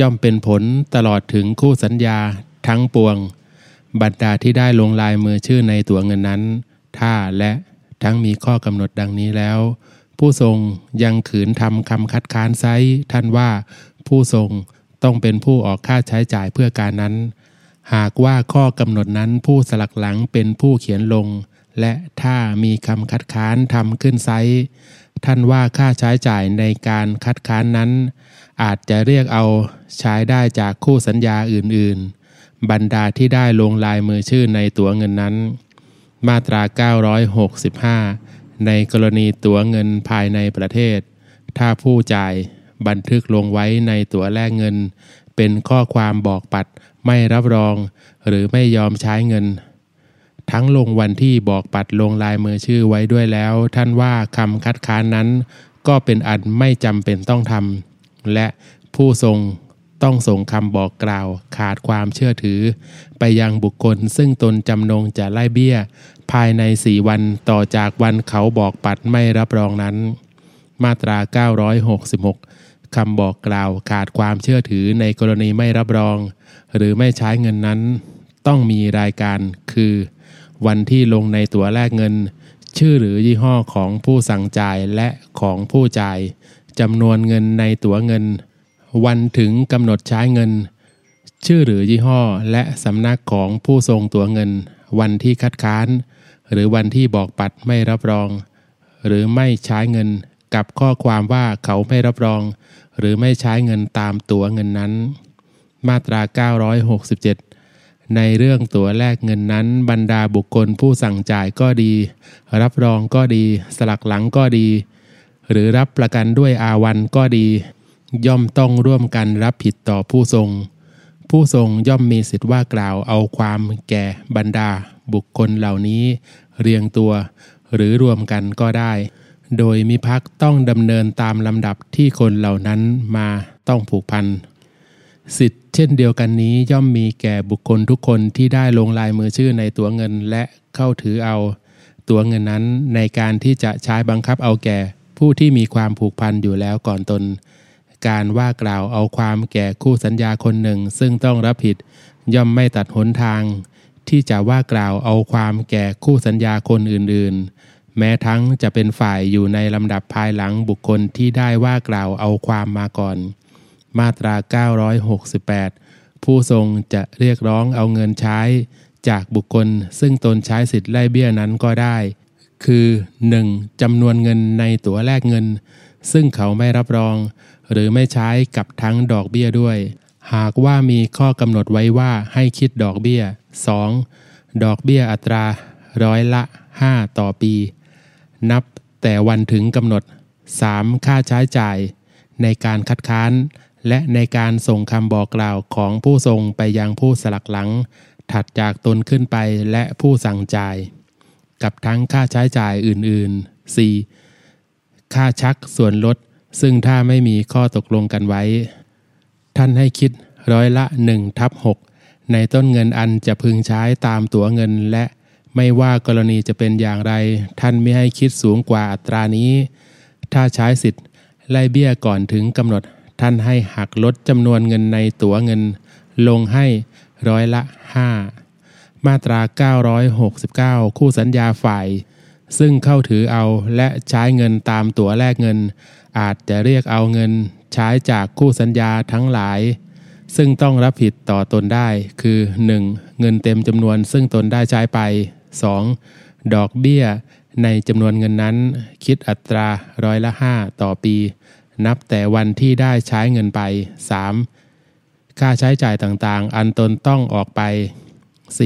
[SPEAKER 1] ย่อมเป็นผลตลอดถึงคู่สัญญาทั้งปวง บรรดาที่ได้ลงลายมือชื่อในตัวเงินนั้น ถ้าและทั้งมีข้อกำหนดดังนี้แล้ว ผู้ทรงยังขืนทำคำคัดค้านไซท่านว่าผู้ทรงต้องเป็นผู้ออกค่าใช้จ่ายเพื่อการนั้น หากว่าข้อกำหนดนั้นผู้สลักหลังเป็นผู้เขียนลง และถ้ามีคำคัดค้านทำขึ้นไซท่านว่าค่าใช้จ่ายในการคัดค้านนั้น อาจจะเรียกเอาใช้ได้จากคู่สัญญาอื่นๆ บรรดาที่ได้ลงลายมือชื่อในตั๋วเงินนั้น มาตรา 965 ในกรณีตั๋วเงินภายในประเทศ ถ้าผู้จ่ายบันทึกลงไว้ในตั๋วแลกเงิน เป็นข้อความบอกปัดไม่รับรอง หรือไม่ยอมใช้เงิน ทั้งลงวันที่บอกปัดลงลายมือชื่อไว้ด้วยแล้ว ท่านว่าคำคัดค้านนั้น ก็เป็นอันไม่จำเป็นต้องทำและผู้ทรง ต้องส่งคำบอกกล่าวขาดความเชื่อถือ ไปยังบุคคลซึ่งตนจำนงจะไล่เบี้ย ภายในสี่วันต่อจากวันเขาบอกปัดไม่รับรองนั้น มาตรา 966คำบอกกล่าวขาดความเชื่อถือในกรณีไม่รับรอง หรือไม่ใช้เงินนั้น ต้องมีรายการคือ วันที่ลงในตัวแลกเงิน ชื่อหรือยี่ห้อของผู้สั่งจ่ายและของผู้จ่ายจำนวนเงินในตั๋วเงิน วันถึงกำหนดใช้เงิน ชื่อหรือยี่ห้อและสำนักของผู้ทรงตัวเงิน วันที่คัดค้าน หรือวันที่บอกปัดไม่รับรอง หรือไม่ใช้เงินกับข้อความว่าเขาไม่รับรอง หรือไม่ใช้เงินตามตัวเงินนั้น มาตรา 967 ในเรื่องตัวแลกเงินนั้น บรรดาบุคคลผู้สั่งจ่ายก็ดี รับรองก็ดี สลักหลังก็ดี หรือรับประกันด้วยอาวันก็ดี ย่อมต้องร่วมกันรับผิดต่อผู้ทรง ผู้ทรงย่อมมีสิทธิ์ว่ากล่าวเอาความแก่บรรดา บุคคลเหล่านี้ เรียงตัว หรือรวมกันก็ได้ โดยมิพักต้องดำเนินตามลำดับที่คนเหล่านั้นมาต้องผูกพันสิทธิ์เช่นเดียวกันนี้ย่อมมีแก่บุคคลทุกคนที่ได้ลงลายมือชื่อในตัวเงินและเข้าถือเอา ตัวเงินนั้นในการที่จะใช้บังคับเอาแก่ ผู้ที่มีความผูกพันอยู่แล้วก่อนตน การว่ากล่าวเอาความแก่คู่สัญญาคนหนึ่ง ซึ่งต้องรับผิด ย่อมไม่ตัดหนทาง ที่จะว่ากล่าวเอาความแก่คู่สัญญาคนอื่น ๆ แม้ทั้งจะเป็นฝ่ายอยู่ในลำดับภายหลังบุคคลที่ได้ว่ากล่าวเอาความมาก่อน มาตรา 968 ผู้ทรงจะเรียกร้องเอาเงินใช้ จากบุคคลซึ่งตนใช้สิทธิ์ไล่เบี้ยนั้นก็ได้ คือ 1. จำนวนเงินในตั๋วแลกเงิน ซึ่งเขาไม่รับรอง หรือไม่ใช้กับทั้งดอกเบี้ยด้วย หากว่ามีข้อกำหนดไว้ว่าให้คิดดอกเบี้ย 2. ดอกเบี้ยอัตราร้อยละ 5 ต่อปี นับแต่วันถึงกำหนด 3. ค่าใช้จ่าย ในการคัดค้าน และในการส่งคำบอกกล่าวของผู้ทรงไปยังผู้สลักหลัง ถัดจากตนขึ้นไปและผู้สั่งจ่าย กับทั้งค่าใช้จ่ายอื่นๆ 4. ค่าชักส่วนลด ซึ่งถ้าไม่มีข้อตกลงกันไว้ ท่านให้คิดร้อยละ1ทับ6ในต้นเงินอันจะพึงใช้ตามตั๋วเงินและไม่ว่ากรณีจะเป็นอย่างไร ท่านไม่ให้คิดสูงกว่าอัตรานี้ ถ้าใช้สิทธิ์ไล่เบี้ยก่อนถึงกำหนด ท่านให้หักลดจำนวนเงินในตั๋วเงิน ลงให้ร้อยละ 5 มาตรา 969 คู่สัญญาฝ่าย ซึ่งเข้าถือเอาและใช้เงินตามตั๋วแลกเงิน อาจจะเรียกเอาเงินใช้จากคู่สัญญาทั้งหลาย ซึ่งต้องรับผิดต่อตนได้คือ 1. เงินเต็มจำนวนซึ่งตนได้ใช้ไป 2. ดอกเบี้ยในจำนวนเงินนั้น คิดอัตราร้อยละ 5 ต่อปี นับแต่วันที่ได้ใช้เงินไป 3. ค่าใช้จ่ายต่างๆ อันตนต้องออกไป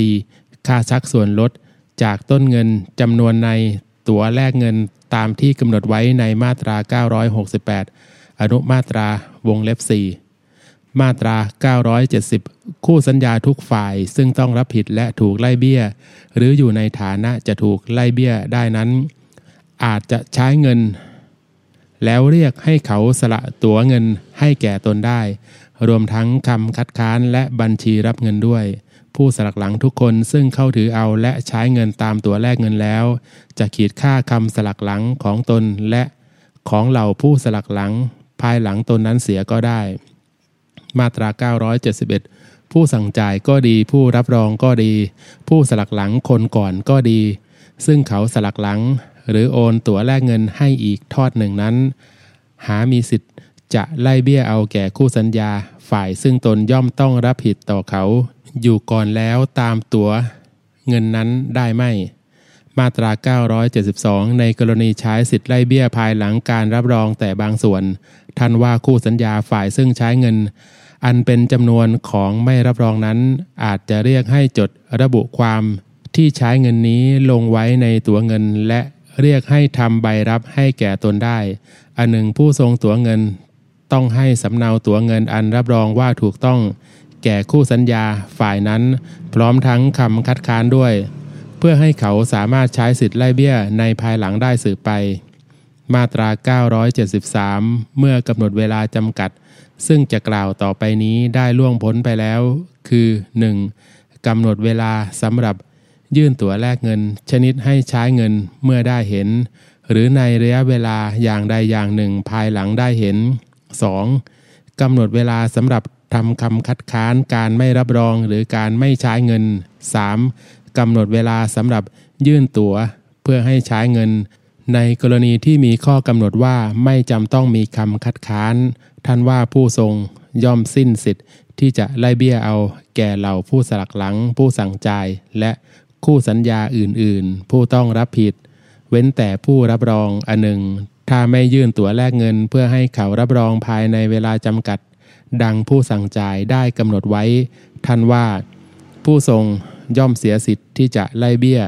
[SPEAKER 1] 4. ค่าชักส่วนลดจากต้นเงินจำนวนในตั๋วแลกเงิน ตามที่กำหนดไว้ในมาตรา 968 อนุมาตราวงเล็บ 4 มาตรา 970 คู่สัญญาทุกฝ่ายซึ่งต้องรับผิดและถูกไล่เบี้ย หรืออยู่ในฐานะจะถูกไล่เบี้ยได้นั้น อาจจะใช้เงิน แล้วเรียกให้เขาสละตั๋วเงินให้แก่ตนได้ รวมทั้งคำคัดค้านและบัญชีรับเงินด้วย ผู้สลักหลังทุกคนซึ่งเข้าถือเอาและใช้เงินตามตัวแลกเงินแล้ว จะขีดค่าคำสลักหลังของตนและของเหล่าผู้สลักหลัง ภายหลังตนนั้นเสียก็ได้ มาตรา 971 ผู้สั่งจ่ายก็ดี ผู้รับรองก็ดี ผู้สลักหลังคนก่อนก็ดี ซึ่งเขาสลักหลัง หรือโอนตั๋วแลกเงินให้อีกทอดหนึ่งนั้น หามีสิทธิ์จะไล่เบี้ยเอาแก่คู่สัญญา ฝ่ายซึ่งตนย่อมต้องรับผิดต่อเขา อยู่ก่อนแล้วตามตั๋วเงินนั้นได้ไหม มาตรา 972 ในกรณีใช้สิทธิ์ไล่เบี้ยภายหลังการรับรองแต่บางส่วน ท่านว่าคู่สัญญาฝ่ายซึ่งใช้เงิน อันเป็นจำนวนของไม่รับรองนั้น อาจจะเรียกให้จดระบุความที่ใช้เงินนี้ลงไว้ในตั๋วเงินและเรียกให้ทำใบรับให้แก่ตนได้ อันหนึ่งผู้ทรงตั๋วเงิน ต้องให้สำเนาตั๋วเงินอันรับรองว่าถูกต้อง แก่คู่สัญญาฝ่ายนั้น พร้อมทั้งคำคัดค้านด้วย เพื่อให้เขาสามารถใช้สิทธิ์ไล่เบี้ยในภายหลังได้สืบไป มาตรา 973 เมื่อกำหนดเวลาจำกัด ซึ่งจะกล่าวต่อไปนี้ได้ล่วงพ้นไปแล้ว คือ 1. กำหนดเวลาสำหรับยื่นตั๋วแลกเงิน ชนิดให้ใช้เงินเมื่อได้เห็น หรือในระยะเวลาอย่างใดอย่างหนึ่งภายหลังได้เห็น 2. กำหนดเวลาสำหรับ ทำคำคัดค้านการไม่รับรองหรือการไม่ใช้เงิน 3. กำหนดเวลาสำหรับยื่นตั๋ว เพื่อให้ใช้เงิน ในกรณีที่มีข้อกำหนดว่าไม่จำต้องมีคำคัดค้าน ท่านว่าผู้ทรงย่อมสิ้นสิทธิ์ที่จะไล่เบี้ยเอาแก่เหล่าผู้สลักหลัง ผู้สั่งจ่าย และคู่สัญญาอื่นๆ ผู้ต้องรับผิด เว้นแต่ผู้รับรองอันหนึ่ง ถ้าไม่ยื่นตั๋วแลกเงิน เพื่อให้เขารับรองภายในเวลาจำกัด ดังผู้สั่งจ่ายได้กำหนดไว้ ท่านว่า ผู้ทรงย่อมเสียสิทธิ์ที่จะไล่เบี้ย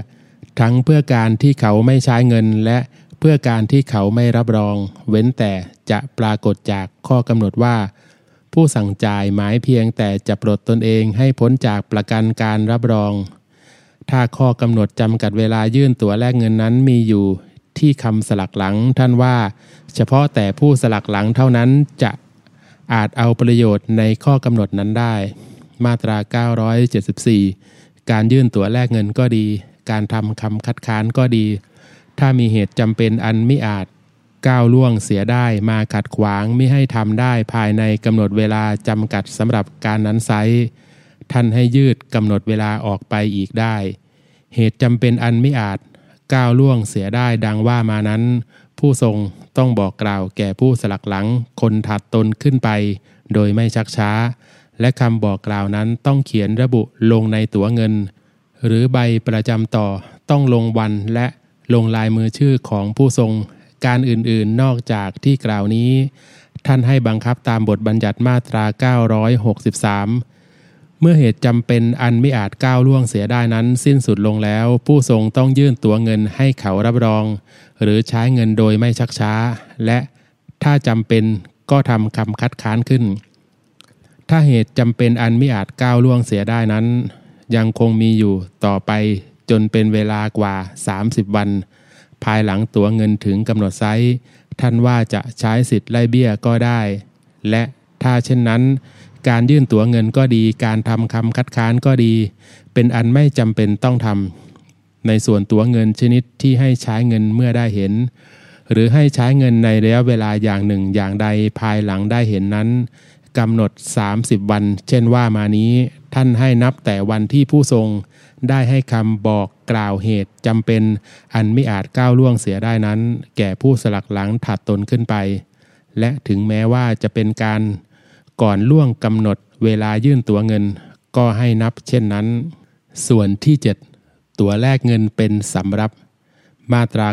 [SPEAKER 1] ทั้งเพื่อการที่เขาไม่ใช้เงินและเพื่อการที่เขาไม่รับรอง เว้นแต่จะปรากฏจากข้อกำหนดว่า ผู้สั่งจ่ายหมายเพียงแต่จะปลดตนเองให้พ้นจากประกันการรับรอง ถ้าข้อกำหนดจำกัดเวลายื่นตั๋วแลกเงินนั้นมีอยู่ที่คำสลักหลังท่านว่า เฉพาะแต่ผู้สลักหลังเท่านั้นจะ อาจเอาประโยชน์ในข้อกำหนดนั้นได้ มาตรา 974 การยื่นตั๋วแลกเงินก็ดี การทำคำคัดค้านก็ดี ถ้ามีเหตุจำเป็นอันไม่อาจก้าวล่วงเสียได้มาขัดขวางไม่ให้ทำได้ภายในกำหนดเวลาจำกัดสำหรับการนั้นไซท่านให้ยืดกำหนดเวลาออกไปอีกได้ เหตุจำเป็นอันไม่อาจก้าวล่วงเสียได้ดังว่ามานั้น ผู้ทรงต้องบอกกล่าวแก่ผู้สลักหลังคนถัดตนขึ้นไป โดยไม่ชักช้า และคำบอกกล่าวนั้นต้องเขียนระบุลงในตั๋วเงิน หรือใบประจำต่อต้องลงวันและลงลายมือชื่อของผู้ทรง การอื่นๆนอกจากที่กล่าวนี้ ท่านให้บังคับตามบทบัญญัติมาตรา 963เมื่อเหตุจำเป็นอันไม่อาจก้าวล่วงเสียได้นั้นสิ้นสุดลงแล้ว ผู้ทรงต้องยื่นตั๋วเงินให้เขารับรอง หรือใช้เงินโดยไม่ชักช้า และถ้าจำเป็นก็ทำคำคัดค้านขึ้น ถ้าเหตุจำเป็นอันไม่อาจก้าวล่วงเสียได้นั้น ยังคงมีอยู่ต่อไปจนเป็นเวลากว่า 30 วัน ภายหลังตั๋วเงินถึงกำหนดไซส์ท่านว่าจะใช้สิทธิ์ไล่เบี้ยก็ได้ และถ้าเช่นนั้น การยื่นตั๋วเงินก็ดี การทำคำคัดค้านก็ดี เป็นอันไม่จำเป็นต้องทำ ในส่วนตั๋วเงินชนิดที่ให้ใช้เงินเมื่อได้เห็น หรือให้ใช้เงินในระยะเวลาอย่างหนึ่งอย่างใดภายหลังได้เห็นนั้นกำหนด 30 วัน เช่นว่ามานี้ ท่านให้นับแต่วันที่ผู้ทรง ได้ให้คำบอกกล่าวเหตุจำเป็นอันไม่อาจก้าวล่วงเสียได้นั้น แก่ผู้สลักหลังถัดตนขึ้นไป และถึงแม้ว่าจะเป็นการก่อนล่วงกำหนดเวลายื่นตัวเงิน ก็ให้นับเช่นนั้น ส่วนที่ 7 ตั๋วแลกเงินเป็นสำรับ มาตรา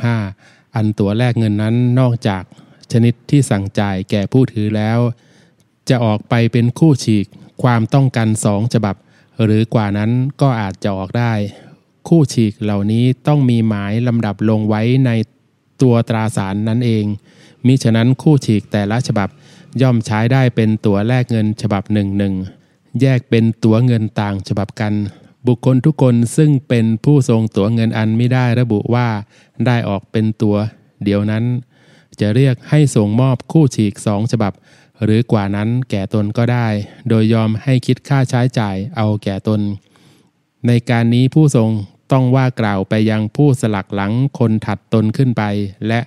[SPEAKER 1] 975 อันตั๋วแลกเงินนั้นนอกจากชนิดที่สั่งจ่ายแก่ผู้ถือแล้ว จะออกไปเป็นคู่ฉีกความต้องกันสองฉบับ หรือกว่านั้นก็อาจจะออกได้ คู่ฉีกเหล่านี้ต้องมีหมายลำดับลงไว้ในตัวตราสารนั้นเอง มิฉะนั้นคู่ฉีกแต่ละฉบับย่อมใช้ได้เป็นตั๋วแลกเงินฉบับหนึ่งหนึ่งแยกเป็นตั๋วเงินต่างฉบับกัน บุคคลทุกคนซึ่งเป็นผู้ทรงตัวเงินอันไม่ได้ระบุว่าได้ออกเป็นตัว เดียวนั้น จะเรียกให้ส่งมอบคู่ฉีกสองฉบับ หรือกว่านั้นแก่ตนก็ได้ โดยยอมให้คิดค่าใช้จ่ายเอาแก่ตน ในการนี้ผู้ทรงต้องว่ากล่าวไปยังผู้สลักหลังคนถัดตนขึ้นไป และ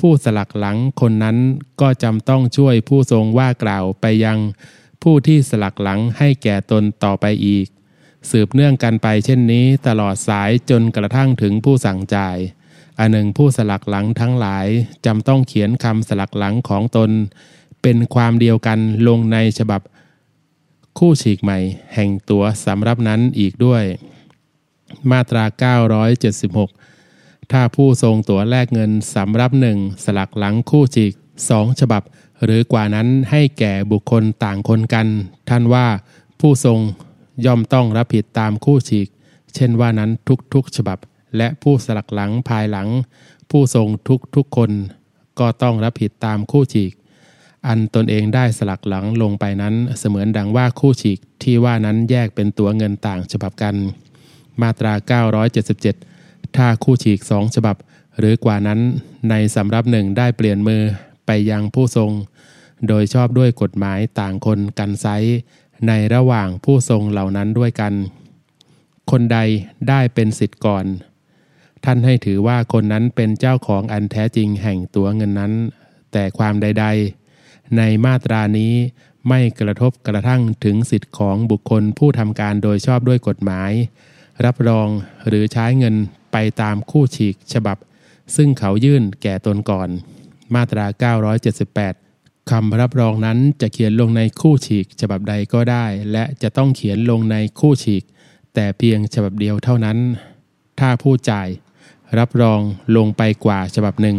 [SPEAKER 1] ผู้สลักหลังคนนั้นก็จำต้องช่วยผู้ทรงว่ากล่าวไปยังผู้ที่สลักหลังให้แก่ตนต่อไปอีก สืบเนื่องกันไปเช่นนี้ตลอดสายจนกระทั่งถึงผู้สั่งจ่าย อันหนึ่งผู้สลักหลังทั้งหลายจำต้องเขียนคำสลักหลังของตน เป็นความเดียวกันลงในฉบับ คู่ฉีกใหม่ แห่งตัวสำรับนั้นอีกด้วย มาตรา 976 ถ้าผู้ทรงตัวแลกเงินสำรับหนึ่งสลักหลังคู่ฉีกสองฉบับ หรือกว่านั้นให้แก่บุคคลต่างคนกัน ท่านว่าผู้ทรง ย่อมต้องรับผิดตามคู่ฉีก เช่นว่านั้นทุกๆฉบับ และผู้สลักหลังภายหลัง ผู้ทรงทุกๆคน ก็ต้องรับผิดตามคู่ฉีก อันตนเองได้สลักหลังลงไปนั้นเสมือนดังว่าคู่ฉีกที่ว่านั้นแยกเป็นตัวเงินต่างฉบับกัน มาตรา 977 ถ้าคู่ฉีกสองฉบับ หรือกว่านั้นในสำรับหนึ่งได้เปลี่ยนมือไปยังผู้ทรง โดยชอบด้วยกฎหมายต่างคนกันไซ ในระหว่างผู้ทรงเหล่านั้นด้วยกัน คนใดได้เป็นสิทธิ์ก่อน ท่านให้ถือว่าคนนั้นเป็นเจ้าของอันแท้จริงแห่งตัวเงินนั้น แต่ความใด ๆ ในมาตรานี้ไม่กระทบกระทั่งถึงสิทธิ์ของบุคคลผู้ทำการโดยชอบด้วยกฎหมาย รับรองหรือใช้เงินไปตามคู่ฉีกฉบับ ซึ่งเขายื่นแก่ตนก่อน มาตรา 978 คำรับรองนั้นจะเขียนลงในคู่ฉีก ฉบับใดก็ได้ และจะต้องเขียนลงในคู่ฉีก แต่เพียงฉบับเดียวเท่านั้น ถ้าผู้จ่าย รับรองลงไปกว่าฉบับหนึ่ง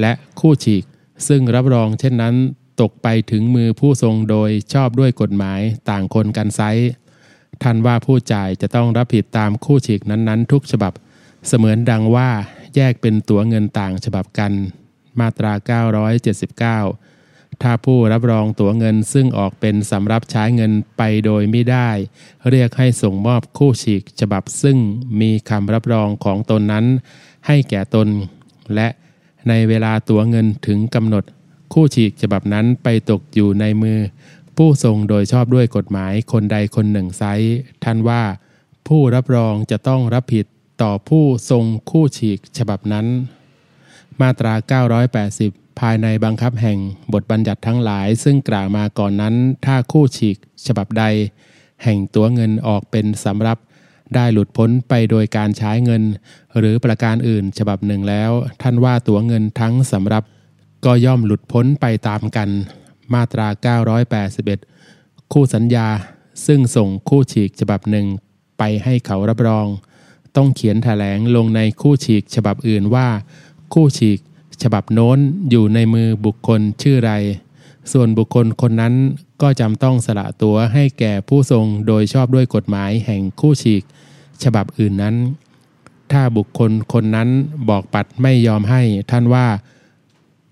[SPEAKER 1] และคู่ฉีก ซึ่งรับรองเช่นนั้น ตกไปถึงมือผู้ทรงโดยชอบด้วยกฎหมายต่างคนกันไซท่านว่าผู้จ่ายจะต้องรับผิดตามคู่ฉีกนั้นๆ ทุกฉบับ เสมือนดังว่าแยกเป็นตั๋วเงินต่างฉบับกัน มาตรา 979 ถ้าผู้รับรองตั๋วเงินซึ่งออกเป็นสำรับใช้เงินไปโดยไม่ได้ เรียกให้ส่งมอบคู่ฉีกฉบับซึ่งมีคำรับรองของตนนั้น ให้แก่ตน และในเวลาตั๋วเงินถึงกำหนด คู่ฉีกฉบับนั้นไปตกอยู่ในมือ ผู้ทรงโดยชอบด้วยกฎหมายคนใดคนหนึ่งไซท่านว่า ผู้รับรองจะต้องรับผิดต่อผู้ทรงคู่ฉีกฉบับนั้น มาตรา 980 ภายในบังคับแห่งบทบัญญัติทั้งหลาย ซึ่งกล่าวมาก่อนนั้น ถ้าคู่ฉีก ฉบับใด แห่งตัวเงินออกเป็นสำรับ ได้หลุดพ้นไปโดยการใช้เงิน หรือประการอื่นฉบับหนึ่งแล้ว ท่านว่าตัวเงินทั้งสำรับ ก็ย่อมหลุดพ้นไปตามกัน มาตรา 981 คู่สัญญาซึ่งส่งคู่ฉีกฉบับหนึ่ง ไปให้เขารับรอง ต้องเขียนแถลงลงในคู่ฉีกฉบับอื่นว่า คู่ฉีก ฉบับโน้นอยู่ในมือบุคคลชื่อไร ส่วนบุคคลคนนั้นก็จำต้องสละตัวให้แก่ผู้ทรงโดยชอบด้วยกฎหมายแห่งคู่ฉีก ฉบับอื่นนั้น ถ้าบุคคลคนนั้นบอกปัดไม่ยอมให้ท่านว่า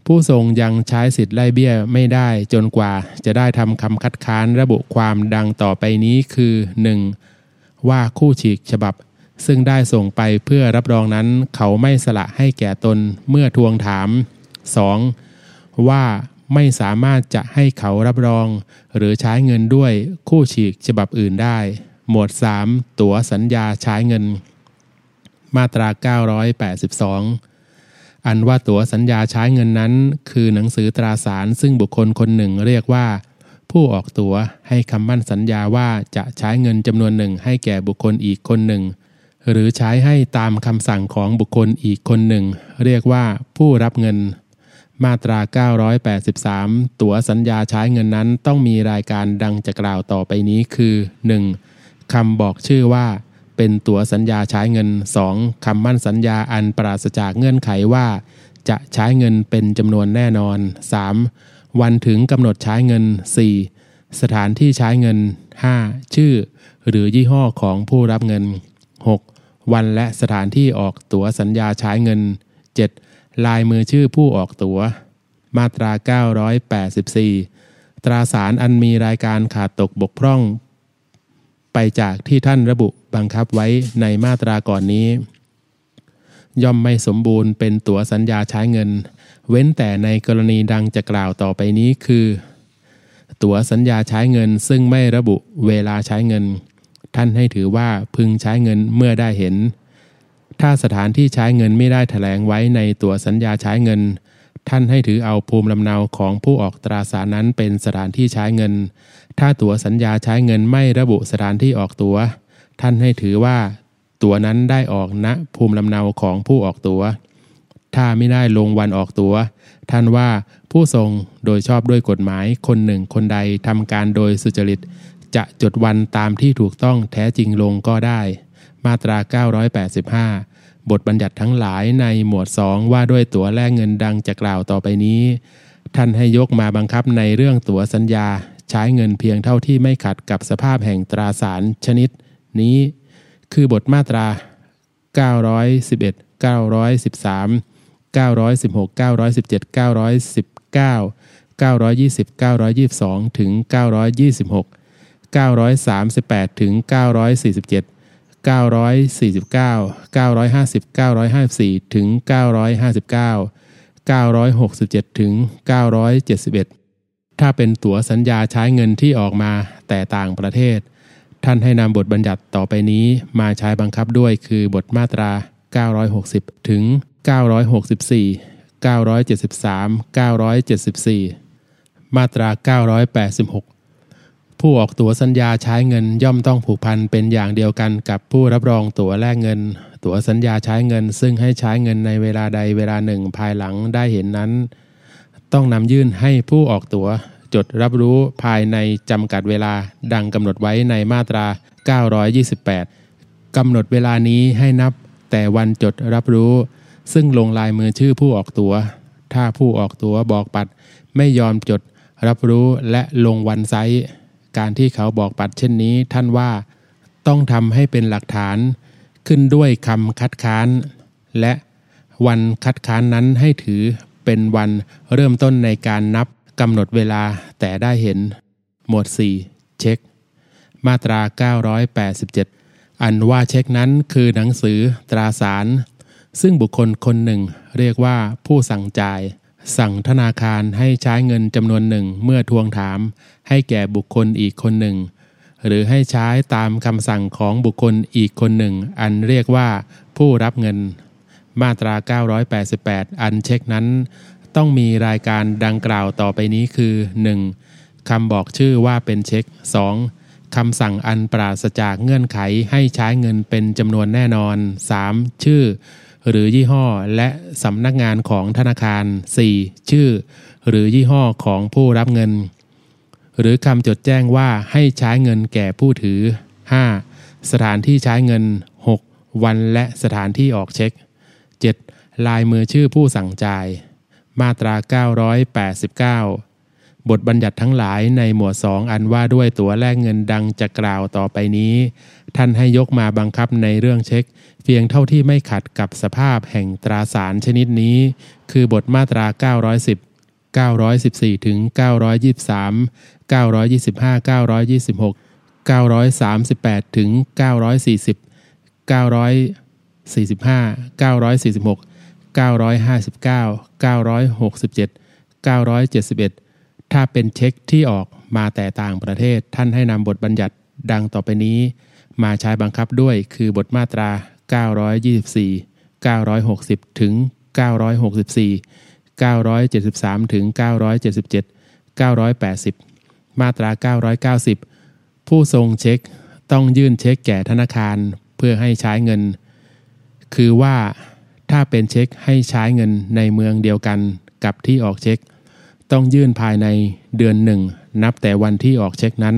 [SPEAKER 1] ผู้ทรงยังใช้สิทธิ์ไล่เบี้ยไม่ได้จนกว่าจะได้ทำคำคัดค้านระบุความดังต่อไปนี้คือ 1. ว่าคู่ฉีกฉบับ ซึ่งได้ส่งไปเพื่อรับรองนั้นเขาไม่สละให้แก่ตนเมื่อทวงถาม 2. ว่าไม่สามารถจะให้เขารับรอง หรือใช้เงินด้วยคู่ฉีกฉบับอื่นได้ หมวด 3 ตั๋วสัญญาใช้เงิน มาตรา 982 อันว่าตั๋วสัญญาใช้เงินนั้น คือหนังสือตราสารซึ่งบุคคลคนหนึ่งเรียกว่า ผู้ออกตั๋วให้คำมั่นสัญญาว่าจะใช้เงินจำนวนหนึ่งให้แก่บุคคลอีกคนหนึ่ง หรือใช้ให้ตามคำสั่งของบุคคลอีกคนหนึ่ง เรียกว่าผู้รับเงิน มาตรา 983 ตั๋วสัญญาใช้เงินนั้นต้องมีรายการดังจะกล่าวต่อไปนี้คือ 1. คำบอกชื่อว่า เป็นตั๋วสัญญาใช้เงิน 2. คำมั่นสัญญาอันปราศจากเงื่อนไขว่า จะใช้เงินเป็นจำนวนแน่นอน 3. วันถึงกำหนดใช้เงิน 4. สถานที่ใช้เงิน 5. ชื่อ หรือยี่ห้อของผู้รับเงิน 6. วันและสถานที่ออกตั๋วสัญญาใช้เงิน 7. ลายมือชื่อผู้ออกตัว๋ว มาตรา 984 ตราสารอันมีรายการขาดตกบกพร่อง ไปจากที่ท่านระบุบังคับไว้ในมาตราก่อนนี้ ย่อมไม่สมบูรณ์เป็นตั๋วสัญญาใช้เงิน เว้นแต่ในกรณีดังจะกล่าวต่อไปนี้คือ ตั๋วสัญญาใช้เงินซึ่งไม่ระบุเวลาใช้เงิน ท่านให้ถือว่าพึงใช้เงินเมื่อได้เห็น ถ้าสถานที่ใช้เงินไม่ได้แถลงไว้ในตั๋วสัญญาใช้เงิน ท่านให้ถือเอาภูมิลำเนาของผู้ออกตราสารนั้นเป็นสถานที่ใช้เงิน ถ้าตั๋วสัญญาใช้เงินไม่ระบุสถานที่ออกตัว๋วท่านให้ถือว่า ตั๋วนั้นได้ออกณภูมิลำเนาของผู้ออกตัว๋วถ้าไม่ได้ลงวันออกตั๋วท่านว่าผู้ทรงโดยชอบด้วยกฎหมายคนหนึ่งคนใดทำการโดยสุจริต จะจดวันตามที่ถูกต้องแท้จริงลงก็ได้ มาตรา 985 บทบัญญัติทั้งหลายในหมวด 2 ว่าด้วยตั๋วแลกเงินดังจะกล่าวต่อไปนี้ ท่านให้ยกมาบังคับในเรื่องตั๋วสัญญา ใช้เงินเพียงเท่าที่ไม่ขัดกับสภาพแห่งตราสารชนิด นี้ คือบทมาตรา 911 913 916 917 919 920 922 ถึง 926 938ถึง947 949 950 954 ถึง 959 967 ถึง 971 ถ้าเป็นตั๋วสัญญาใช้เงินที่ออกมาแต่ต่างประเทศ ท่านให้นำบทบัญญัติต่อไปนี้มาใช้บังคับด้วยคือบทมาตรา 960 ถึง 964 973 974 มาตรา 986 ผู้ออกตั๋วสัญญาใช้เงินย่อมต้องผูกพันเป็นอย่างเดียวกันกับผู้รับรองตั๋วแลกเงิน ตั๋วสัญญาใช้เงิน ซึ่งให้ใช้เงินในเวลาใดเวลาหนึ่งภายหลังได้เห็นนั้น ต้องนำยื่นให้ผู้ออกตั๋วจดรับรู้ภายในจำกัดเวลาดังกำหนดไว้ในมาตรา 928กำหนดเวลานี้ให้นับแต่วันจดรับรู้ ซึ่งลงลายมือชื่อผู้ออกตัว๋ว ถ้าผู้ออกตั๋วบอกปัด ไม่ยอมจดรับรู้และลงวันไซต์ การที่เขาบอกปัดเช่นนี้ ท่านว่าต้องทำให้เป็นหลักฐานขึ้นด้วยคำคัดค้าน และวันคัดค้านนั้นให้ถือเป็นวันเริ่มต้นในการนับกำหนดเวลาแต่ได้เห็น หมวด 4 เช็ค มาตรา 987 อันว่าเช็คนั้นคือหนังสือตราสาร ซึ่งบุคคลคนหนึ่งเรียกว่าผู้สั่งจ่าย สั่งธนาคารให้ใช้เงินจำนวนหนึ่งเมื่อทวงถาม ให้แก่บุคคลอีกคนหนึ่ง หรือให้ใช้ตามคำสั่งของบุคคลอีกคนหนึ่ง อันเรียกว่าผู้รับเงิน มาตรา 988 อันเช็คนั้น ต้องมีรายการดังกล่าวต่อไปนี้คือ 1. คำบอกชื่อว่าเป็นเช็ค 2. คำสั่งอันปราศจากเงื่อนไขให้ใช้เงินเป็นจำนวนแน่นอน 3. ชื่อ หรือยี่ห้อและสำนักงานของธนาคาร 4. ชื่อ หรือยี่ห้อของผู้รับเงิน หรือคำจดแจ้งว่าให้ใช้เงินแก่ผู้ถือ 5. สถานที่ใช้เงิน 6. วันและสถานที่ออกเช็ค 7. ลายมือชื่อผู้สั่งจ่าย มาตรา 989 บทบัญญัติทั้งหลายในหมวด2อันว่าด้วยตั๋วแลกเงินดังจะกล่าวต่อไปนี้ ท่านให้ยกมาบังคับในเรื่องเช็ค เพียงเท่าที่ไม่ขัดกับสภาพแห่งตราสารชนิดนี้ คือบทมาตรา 910 914 ถึง 923 925 926 938 ถึง 940 945 946 959 967 971 ถ้าเป็นเช็คที่ออกมาแต่ต่างประเทศ ท่านให้นำบทบัญญัติดังต่อไปนี้ มาใช้บังคับด้วยคือบทมาตรา 924 960 ถึง 964 973 ถึง 977 980 มาตรา 990 ผู้ทรงเช็คต้องยื่นเช็คแก่ธนาคารเพื่อให้ใช้เงิน คือว่าถ้าเป็นเช็คให้ใช้เงินในเมืองเดียวกันกับที่ออกเช็ค ต้องยื่นภายในเดือนหนึ่ง นับแต่วันที่ออกเช็คนั้น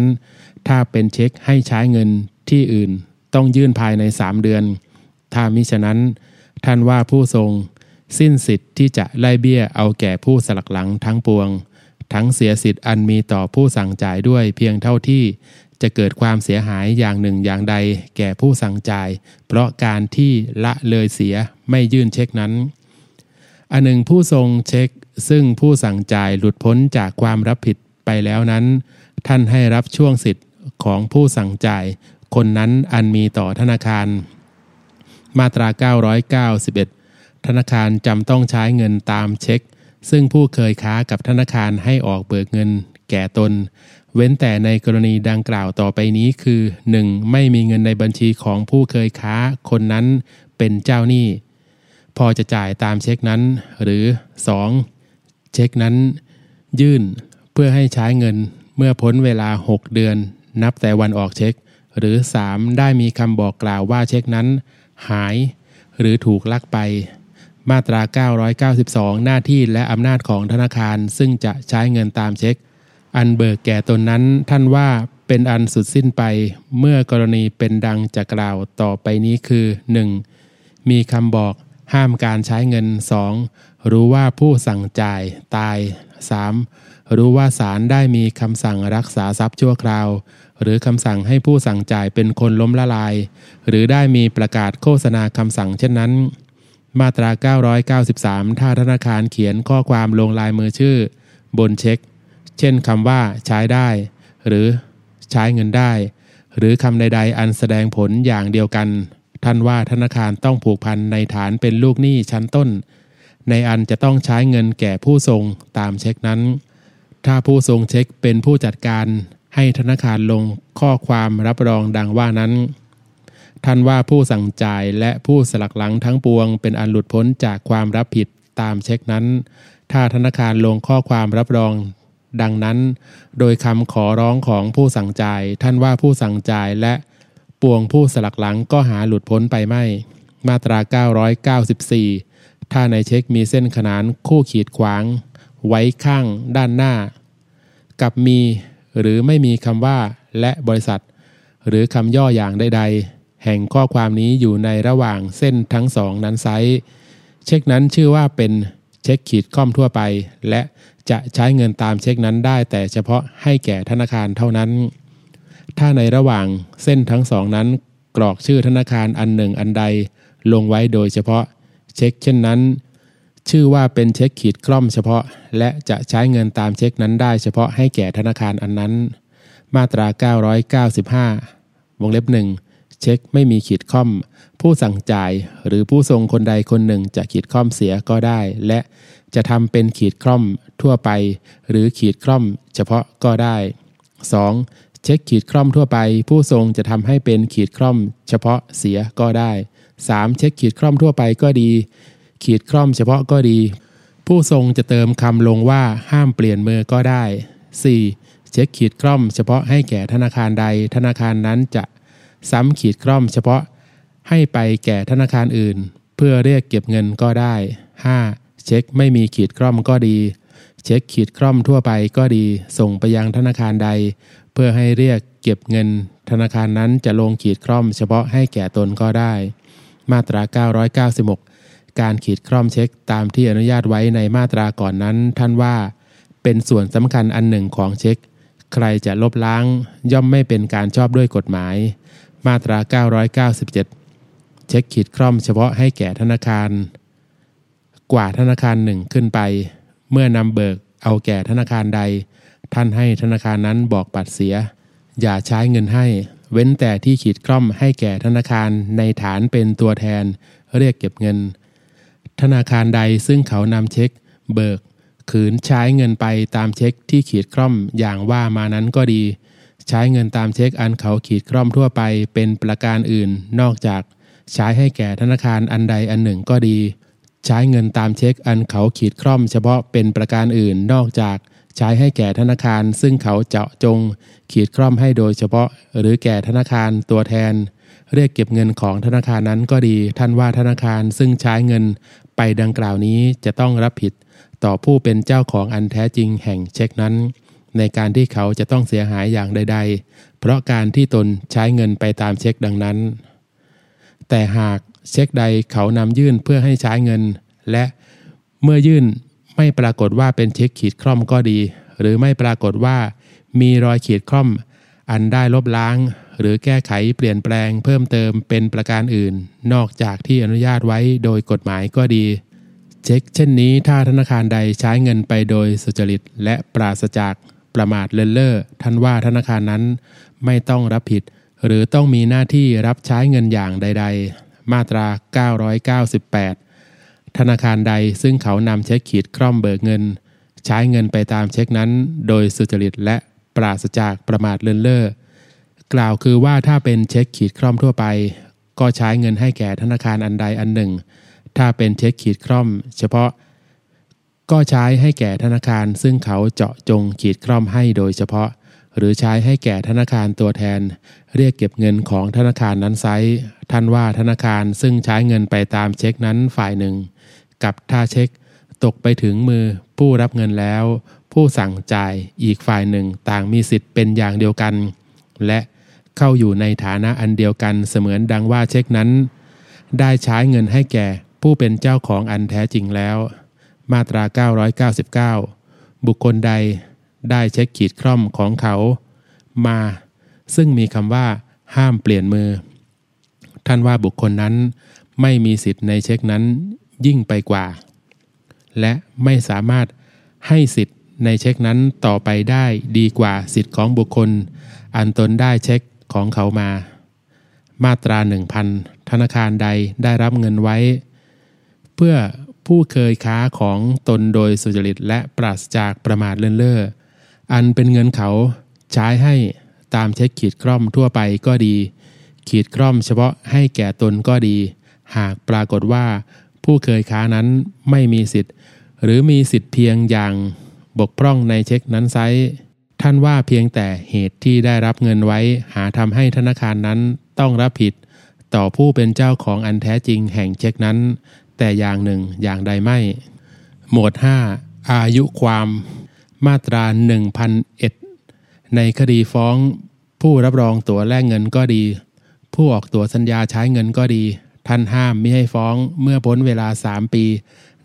[SPEAKER 1] ถ้าเป็นเช็คให้ใช้เงินที่อื่น ต้องยื่นภายในสามเดือน ถ้ามิฉะนั้น ท่านว่าผู้ทรง สิ้นสิทธิ์ที่จะไล่เบี้ยเอาแก่ผู้สลักหลังทั้งปวง ทั้งเสียสิทธิ์อันมีต่อผู้สั่งจ่ายด้วยเพียงเท่าที่จะเกิดความเสียหายอย่างหนึ่งอย่างใด แก่ผู้สั่งจ่าย เพราะการที่ละเลยเสียไม่ยื่นเช็คนั้น อันหนึ่งผู้ทรงเช็ค ซึ่งผู้สั่งจ่ายหลุดพ้นจากความรับผิดไปแล้วนั้น ท่านให้รับช่วงสิทธิ์ของผู้สั่งจ่ายคนนั้นอันมีต่อธนาคาร มาตรา 991 ธนาคารจำต้องใช้เงินตามเช็ค ซึ่งผู้เคยค้ากับธนาคารให้ออกเบิกเงิน แก่ตน เว้นแต่ในกรณีดังกล่าวต่อไปนี้คือ 1. ไม่มีเงินในบัญชีของผู้เคยค้าคนนั้นเป็นเจ้าหนี้ พอจะจ่ายตามเช็คนั้น หรือ 2. เช็คนั้น ยื่นเพื่อให้ใช้เงินเมื่อพ้นเวลา 6 เดือน นับแต่วันออกเช็ค หรือ 3. ได้มีคำบอกกล่าวว่าเช็คนั้น หาย หรือถูกลักไป มาตรา 992 หน้าที่และอำนาจของธนาคารซึ่งจะใช้เงินตามเช็ค อันเบิกแก่ตนนั้นท่านว่าเป็นอันสุดสิ้นไป เมื่อกรณีเป็นดังจะกล่าวต่อไปนี้คือ 1. มีคำบอกห้ามการใช้เงิน 2. รู้ว่าผู้สั่งจ่ายตาย 3. รู้ว่าศาลได้มีคำสั่งรักษาทรัพย์ชั่วคราว หรือคำสั่งให้ผู้สั่งจ่ายเป็นคนล้มละลาย หรือได้มีประกาศโฆษณาคำสั่งเช่นนั้น มาตรา 993 ถ้าธนาคารเขียนข้อความลงลายมือชื่อ บนเช็ค เช่นคำว่าใช้ได้ หรือใช้เงินได้ หรือคำใด ๆ อันแสดงผลอย่างเดียวกัน ท่านว่าธนาคารต้องผูกพันในฐานเป็นลูกหนี้ชั้นต้น ในอันจะต้องใช้เงินแก่ผู้ทรงตามเช็คนั้น ถ้าผู้ทรงเช็คเป็นผู้จัดการให้ธนาคารลงข้อความรับรองดังว่านั้น ท่านว่าผู้สั่งจ่ายและผู้สลักหลังทั้งปวง เป็นอันหลุดพ้นจากความรับผิดตามเช็คนั้น ถ้าธนาคารลงข้อความรับรองดังนั้น โดยคำขอร้องของผู้สั่งจ่าย ท่านว่าผู้สั่งจ่ายและปวงผู้สลักหลังก็หาหลุดพ้นไปไม่ มาตรา 994 ถ้าในเช็คมีเส้นขนานคู่ขีดขวาง ไว้ข้างด้านหน้า กับมีหรือไม่มีคำว่า และบริษัท หรือคำย่ออย่างใดๆ แห่งข้อความนี้อยู่ในระหว่างเส้นทั้งสองนั้นไซร้เช็คนั้นชื่อว่าเป็นเช็คขีดคร่อมทั่วไป และจะใช้เงินตามเช็คนั้นได้ แต่เฉพาะให้แก่ธนาคารเท่านั้น ถ้าในระหว่างเส้นทั้งสองนั้น กรอกชื่อธนาคารอันหนึ่งอันใด ลงไว้โดยเฉพาะ เช็คเช่นนั้น ชื่อว่าเป็นเช็คขีดคล่อมเฉพาะ และจะใช้เงินตามเช็คนั้นได้เฉพาะให้แก่ธนาคารอันนั้น มาตรา 995 วงเล็บหนึ่งเช็คไม่มีขีดค่อม ผู้สั่งจ่ายหรือผู้ทรงคนใดคนหนึ่งจะขีดค่อมเสียก็ได้ และจะทำเป็นขีดคล่อมทั่วไป หรือขีดคล่อมเฉพาะก็ได้ 2. เช็คขีดคล่อมทั่วไป ผู้ทรงจะทำให้เป็นขีดคล่อมเฉพาะเสียก็ได้ 3. เช็คขีดคล่อมทั่วไปก็ดี ขีดคล่อมเฉพาะก็ดี ผู้ทรงจะเติมคำลงว่าห้ามเปลี่ยนมือก็ได้ 4. เช็คขีดคล่อมเฉพาะให้แก่ธนาคารใด ธนาคารนั้นจะซ้ำขีดคล่อมเฉพาะให้ไปแก่ธนาคารอื่น เพื่อเรียกเก็บเงินก็ได้ 5. เช็คไม่มีขีดคล่อมก็ดี เช็คขีดคล่อมทั่วไปก็ดี ส่งไปยังธนาคารใด เพื่อให้เรียกเก็บเงิน ธนาคารนั้นจะลงขีดคล่อมเฉพาะให้แก่ตนก็ได้ มาตรา 996 การขีดคล่อมเช็คตามที่อนุญาตไว้ในมาตราก่อนนั้น ท่านว่า เป็นส่วนสำคัญอันหนึ่งของเช็ค ใครจะลบล้าง ย่อมไม่เป็นการชอบด้วยกฎหมาย มาตรา 997 เช็คขีดคล่อมเฉพาะให้แก่ธนาคาร กว่าธนาคารหนึ่งขึ้นไป เมื่อนำเบิกเอาแก่ธนาคารใด ท่านให้ธนาคารนั้นบอกปัดเสีย อย่าใช้เงินให้ เว้นแต่ที่ขีดคล่อมให้แก่ธนาคารในฐานเป็นตัวแทน เรียกเก็บเงิน ธนาคารใดซึ่งเขานำเช็ค เบิก ขืนใช้เงินไปตามเช็คที่ขีดคล่อมอย่างว่ามานั้นก็ดี ใช้เงินตามเช็คอันเขาขีดคล่อมทั่วไปเป็นประการอื่นนอกจาก ใช้ให้แก่ธนาคารอันใดอันหนึ่งก็ดี ใช้เงินตามเช็คอันเขาขีดคล่อมเฉพาะเป็นประการอื่นนอกจาก ใช้ให้แก่ธนาคาร ซึ่งเขาเจาะจง ขีดคล่อมให้โดยเฉพาะ หรือแก่ธนาคารตัวแทน เรียกเก็บเงินของธนาคารนั้นก็ดี ท่านว่าธนาคารซึ่งใช้เงินไปดังกล่าวนี้จะต้องรับผิด ต่อผู้เป็นเจ้าของอันแท้จริงแห่งเช็คนั้น ในการที่เขาจะต้องเสียหายอย่างใด ๆ เพราะการที่ตนใช้เงินไปตามเช็คดังนั้น แต่หากเช็คใดเขานำยื่นเพื่อให้ใช้เงิน และเมื่อยื่น ไม่ปรากฏว่าเป็นเช็คขีดคล่อมก็ดี หรือไม่ปรากฏว่ามีรอยขีดคล่อม อันได้ลบล้าง หรือแก้ไขเปลี่ยนแปลงเพิ่มเติมเป็นประการอื่น นอกจากที่อนุญาตไว้โดยกฎหมายก็ดี เช็คเช่นนี้ถ้าธนาคารใดใช้เงินไปโดยสุจริตและปราศจากประมาทเลินเล่อท่านว่าธนาคารนั้นไม่ต้องรับผิด หรือต้องมีหน้าที่รับใช้เงินอย่างใด ๆ มาตรา 998 ธนาคารใดซึ่งเขานำเช็คขีดคร่อมเบิกเงิน ใช้เงินไปตามเช็คนั้น โดยสุจริตและปราศจากประมาทเลินเล่อกล่าวคือว่าถ้าเป็นเช็คขีดคร่อมทั่วไป ก็ใช้เงินให้แก่ธนาคารอันใดอันหนึ่ง ถ้าเป็นเช็คขีดคร่อม เฉพาะ ก็ใช้ให้แก่ธนาคาร ซึ่งเขาเจาะจงขีดคร่อมให้โดยเฉพาะ หรือใช้ให้แก่ธนาคารตัวแทน เรียกเก็บเงินของธนาคารนั้นไซท่านว่าธนาคารซึ่งใช้เงินไปตามเช็คนั้นฝ่ายหนึ่ง กับถ้าเช็ค ตกไปถึงมือผู้รับเงินแล้ว ผู้สั่งจ่ายอีกฝ่ายหนึ่งต่างมีสิทธิ์เป็นอย่างเดียวกัน และเข้าอยู่ในฐานะอันเดียวกันเสมือนดังว่าเช็คนั้น ได้ใช้เงินให้แก่ผู้เป็นเจ้าของอันแท้จริงแล้ว มาตรา 999 บุคคลใดได้เช็คขีดคร่อมของเขา มา ซึ่งมีคำว่า ห้ามเปลี่ยนมือ ท่านว่าบุคคลนั้นไม่มีสิทธิ์ในเช็คนั้น ยิ่งไปกว่า และไม่สามารถให้สิทธิ์ในเช็คนั้นต่อไปได้ดีกว่าสิทธิ์ของบุคคล อันตนได้เช็คของเขามา มาตรา 1,000 ธนาคารใดได้รับเงินไว้ เพื่อผู้เคยค้าของตนโดยสุจริตและปราศจากประมาทเลินเล่ออันเป็นเงินเขาใช้ให้ตามเช็คขีดคร่อมทั่วไปก็ดี ขีดคร่อมเฉพาะให้แก่ตนก็ดี หากปรากฏว่า ผู้เคยค้านั้นไม่มีสิทธิ์ หรือมีสิทธิ์เพียงอย่างบกพร่องในเช็คนั้นไซท่านว่าเพียงแต่เหตุที่ได้รับเงินไว้หาทำให้ธนาคารนั้นต้องรับผิด ต่อผู้เป็นเจ้าของอันแท้จริงแห่งเช็คนั้น แต่อย่างหนึ่งอย่างใดไม่ หมวด 5 อายุความ มาตรา1001ในคดีฟ้อง ผู้รับรองตั๋วแลกเงินก็ดี ผู้ออกตั๋วสัญญาใช้เงินก็ดี ท่านห้ามไม่ให้ฟ้องเมื่อพ้นเวลา3ปี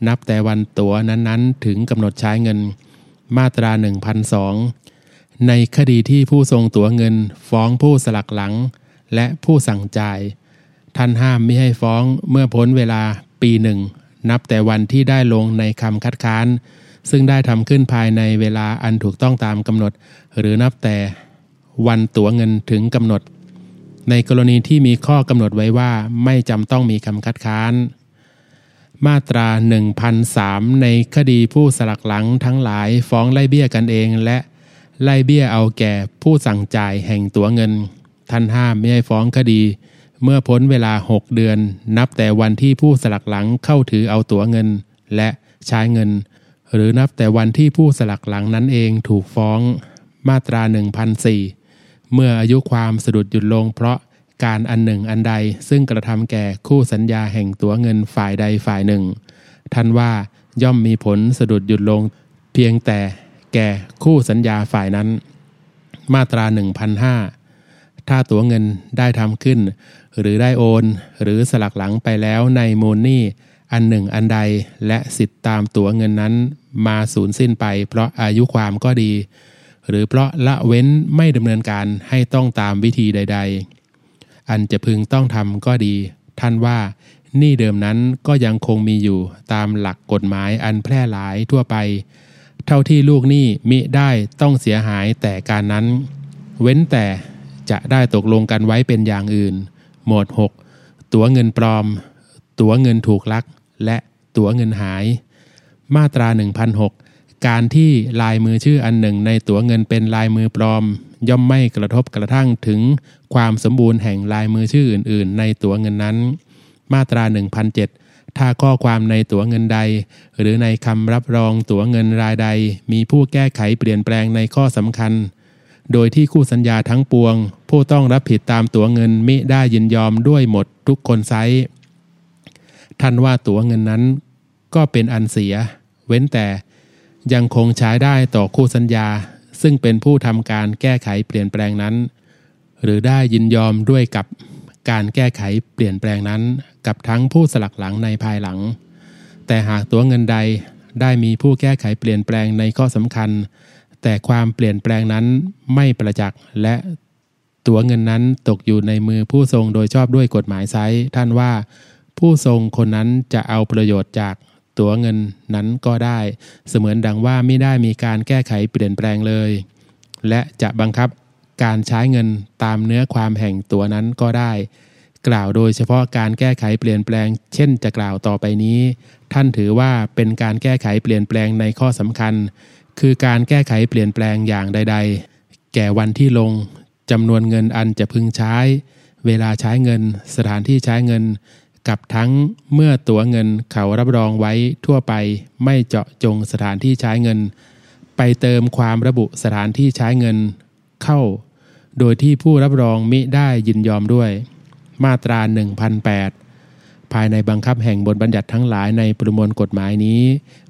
[SPEAKER 1] นับแต่วันตั๋วนั้นๆ ถึงกำหนดใช้เงิน มาตรา 1002 ในคดีที่ผู้ทรงตั๋วเงิน ฟ้องผู้สลักหลัง และผู้สั่งจ่าย ท่านห้ามไม่ให้ฟ้องเมื่อพ้นเวลาปีหนึ่งนับแต่วันที่ได้ลงในคำคัดค้าน ซึ่งได้ทำขึ้นภายในเวลาอันถูกต้องตามกำหนด หรือนับแต่วันตั๋วเงินถึงกำหนด ในกรณีที่มีข้อกำหนดไว้ว่าไม่จำต้องมีคำคัดค้าน มาตรา 1003 ในคดีผู้สลักหลังทั้งหลายฟ้องไล่เบี้ยกันเองและไล่เบี้ยเอาแก่ผู้สั่งจ่ายแห่งตั๋วเงิน ท่านห้ามไม่ให้ฟ้องคดี เมื่อพ้นเวลา 6 เดือน นับแต่วันที่ผู้สลักหลังเข้าถือเอาตั๋วเงิน และใช้เงิน หรือนับแต่วันที่ผู้สลักหลังนั้นเองถูกฟ้อง มาตรา 1004 เมื่ออายุความสะดุดหยุดลง เพราะการอันหนึ่งอันใดซึ่งกระทำแก่คู่สัญญาแห่งตั๋วเงินฝ่ายใดฝ่ายหนึ่ง ท่านว่าย่อมมีผลสะดุดหยุดลง เพียงแต่แก่คู่สัญญาฝ่ายนั้น มาตรา 1,005 ถ้าตั๋วเงินได้ทำขึ้น หรือได้โอน หรือสลักหลังไปแล้วในมูลนี้อันหนึ่งอันใดและสิทธิ์ตามตั๋วเงินนั้น มาสูญสิ้นไป เพราะอายุความก็ดี หรือเพราะละเว้นไม่ดำเนินการให้ต้องตามวิธีใด ๆ อันจะพึงต้องทำก็ดี ท่านว่านี้เดิมนั้นก็ยังคงมีอยู่ตามหลักกฎหมายอันแพร่หลายทั่วไป เท่าที่ลูกหนี้มิได้ต้องเสียหายแต่การนั้น เว้นแต่จะได้ตกลงกันไว้เป็นอย่างอื่น หมวด 6 ตั๋วเงินปลอม ตั๋วเงินถูกลัก และตั๋วเงินหาย มาตรา 1006 การที่ลายมือชื่ออันหนึ่งในตั๋วเงินเป็นลายมือปลอม ย่อมไม่กระทบกระทั่งถึงความสมบูรณ์แห่งลายมือชื่ออื่น ๆ ในตั๋วเงินนั้น มาตรา 1007 ถ้าข้อความในตั๋วเงินใด หรือในคำรับรองตั๋วเงินรายใด มีผู้แก้ไขเปลี่ยนแปลงในข้อสำคัญ โดยที่คู่สัญญาทั้งปวง ผู้ต้องรับผิดตามตั๋วเงินมิได้ยินยอมด้วยหมดทุกคนไซท่านว่าตั๋วเงินนั้น ก็เป็นอันเสีย เว้นแต่ ยังคงใช้ได้ต่อคู่สัญญา ซึ่งเป็นผู้ทำการแก้ไขเปลี่ยนแปลงนั้น หรือได้ยินยอมด้วยกับการแก้ไขเปลี่ยนแปลงนั้น กับทั้งผู้สลักหลังในภายหลัง แต่หากตัวเงินใดได้มีผู้แก้ไขเปลี่ยนแปลงในข้อสำคัญ แต่ความเปลี่ยนแปลงนั้นไม่ประจักษ์และตัวเงินนั้นตกอยู่ในมือผู้ทรงโดยชอบด้วยกฎหมายไซท่านว่า ผู้ทรงคนนั้นจะเอาประโยชน์จาก ตัวเงินนั้นก็ได้ เสมือนดังว่าไม่ได้มีการแก้ไขเปลี่ยนแปลงเลย และจะบังคับการใช้เงินตามเนื้อความแห่งตัวนั้นก็ได้ กล่าวโดยเฉพาะการแก้ไขเปลี่ยนแปลง เช่นจะกล่าวต่อไปนี้ ท่านถือว่าเป็นการแก้ไขเปลี่ยนแปลงในข้อสำคัญ คือการแก้ไขเปลี่ยนแปลงอย่างใด ๆ แก่วันที่ลงจำนวนเงินอันจะพึงใช้ เวลาใช้เงิน สถานที่ใช้เงิน กับทั้งเมื่อตัวเงินเขารับรองไว้ทั่วไปไม่เจาะจงสถานที่ใช้เงิน ไปเติมความระบุสถานที่ใช้เงินเข้า โดยที่ผู้รับรองมิได้ยินยอมด้วย มาตรา 1008 ภายในบังคับแห่งบทบัญญัติทั้งหลายในประมวลกฎหมายนี้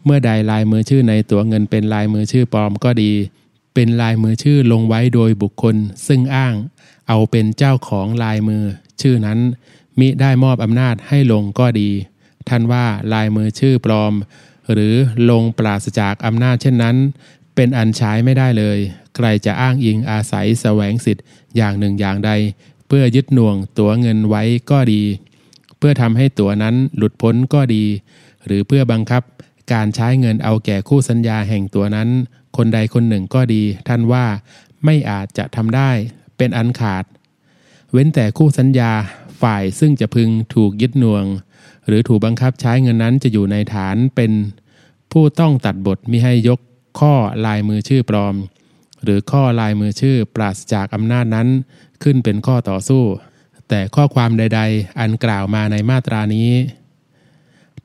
[SPEAKER 1] เมื่อใดลายมือชื่อในตัวเงินเป็นลายมือชื่อปลอมก็ดี เป็นลายมือชื่อลงไว้โดยบุคคล ซึ่งอ้าง เอาเป็นเจ้าของลายมือชื่อนั้น มิได้มอบอำนาจให้ลงก็ดี ท่านว่าลายมือชื่อปลอม หรือลงปราศจากอำนาจเช่นนั้น เป็นอันใช้ไม่ได้เลย ใครจะอ้างอิงอาศัยแสวงสิทธิ์อย่างหนึ่งอย่างใด เพื่อยึดหน่วงตัวเงินไว้ก็ดี เพื่อทำให้ตัวนั้นหลุดพ้นก็ดี หรือเพื่อบังคับการใช้เงินเอาแก่คู่สัญญาแห่งตัวนั้น คนใดคนหนึ่งก็ดี ท่านว่าไม่อาจจะทำได้ เป็นอันขาด เว้นแต่คู่สัญญา ฝ่ายซึ่งจะพึงถูกยึดน่วง หรือถูกบังคับใช้เงินนั้นจะอยู่ในฐานเป็นผู้ต้องตัดบทมิให้ยกข้อลายมือชื่อปลอม หรือข้อลายมือชื่อปราศจากอำนาจนั้นขึ้นเป็นข้อต่อสู้ แต่ข้อความใด ๆ อันกล่าวมาในมาตรานี้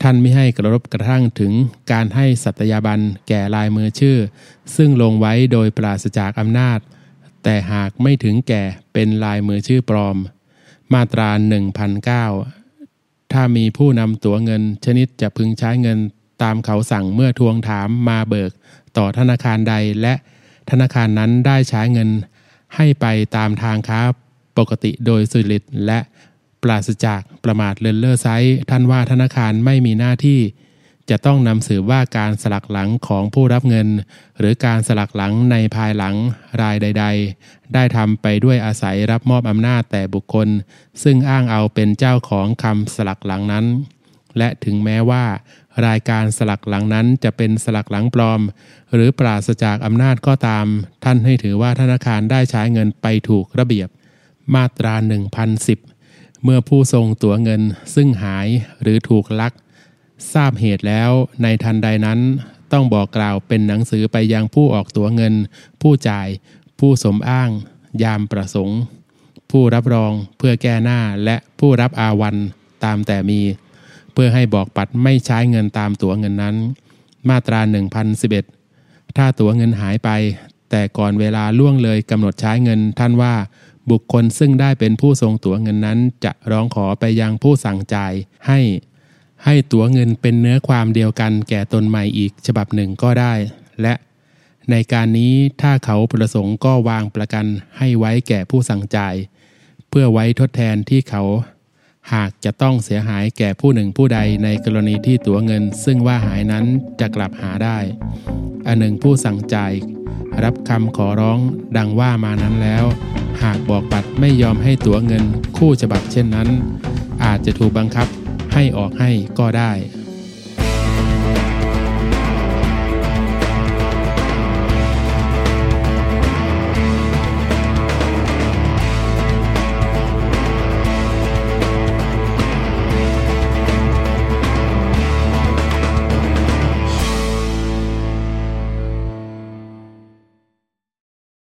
[SPEAKER 1] ท่านไม่ให้กระทบกระทั่งถึงการให้สัตยาบันแก่ลายมือชื่อ ซึ่งลงไว้โดยปราศจากอำนาจ แต่หากไม่ถึงแก่เป็นลายมือชื่อปลอม มาตรา 1009 ถ้ามีผู้นำตัวเงิน ชนิดจะพึงใช้เงินตามเขาสั่งเมื่อทวงถามมาเบิก ต่อธนาคารใดและธนาคารนั้นได้ใช้เงิน ให้ไปตามทางค้าปกติโดยสุริตและปราศจากประมาทเลินเล่อไซท่านว่าธนาคารไม่มีหน้าที่ จะต้องนำสืบว่าการสลักหลังของผู้รับเงิน หรือการสลักหลังในภายหลังรายใด ๆ ได้ทำไปด้วยอาศัยรับมอบอำนาจแต่บุคคล ซึ่งอ้างเอาเป็นเจ้าของคำสลักหลังนั้น และถึงแม้ว่า รายการสลักหลังนั้นจะเป็นสลักหลังปลอม หรือปราศจากอำนาจก็ตาม ท่านให้ถือว่าธนาคารได้ใช้เงินไปถูกระเบียบ มาตรา 1010 เมื่อผู้ทรงตัวเงินซึ่งหายหรือถูกลัก ทราบเหตุแล้วในทันใดนั้นต้องบอกกล่าวเป็นหนังสือไปยังผู้ออกตัวเงิน ผู้จ่าย ผู้สมอ้าง ยามประสงค์ ผู้รับรองเพื่อแก้หน้าและผู้รับอาวันตามแต่มี เพื่อให้บอกปัดไม่ใช้เงินตามตัวเงินนั้น มาตรา 1011 ถ้าตัวเงินหายไป แต่ก่อนเวลาล่วงเลยกำหนดใช้เงินท่านว่าบุคคลซึ่งได้เป็นผู้ทรงตั๋วเงินนั้น จะร้องขอไปยังผู้สั่งจ่ายให้ ให้ตั๋วเงินเป็นเนื้อความเดียวกันแก่ตนใหม่อีกฉบับหนึ่งก็ได้ และในการนี้ถ้าเขาประสงค์ก็วางประกันให้ไว้แก่ผู้สั่งจ่าย เพื่อไว้ทดแทนที่เขา หากจะต้องเสียหายแก่ผู้หนึ่งผู้ใดในกรณีที่ตั๋วเงิน ซึ่งว่าหายนั้นจะกลับหาได้ อันหนึ่งผู้สั่งจ่าย รับคำขอร้องดังว่ามานั้นแล้ว หากบอกปัดไม่ยอมให้ตั๋วเงินคู่ฉบับเช่นนั้น อาจจะถูกบังคับ ให้ออกให้ก็ได้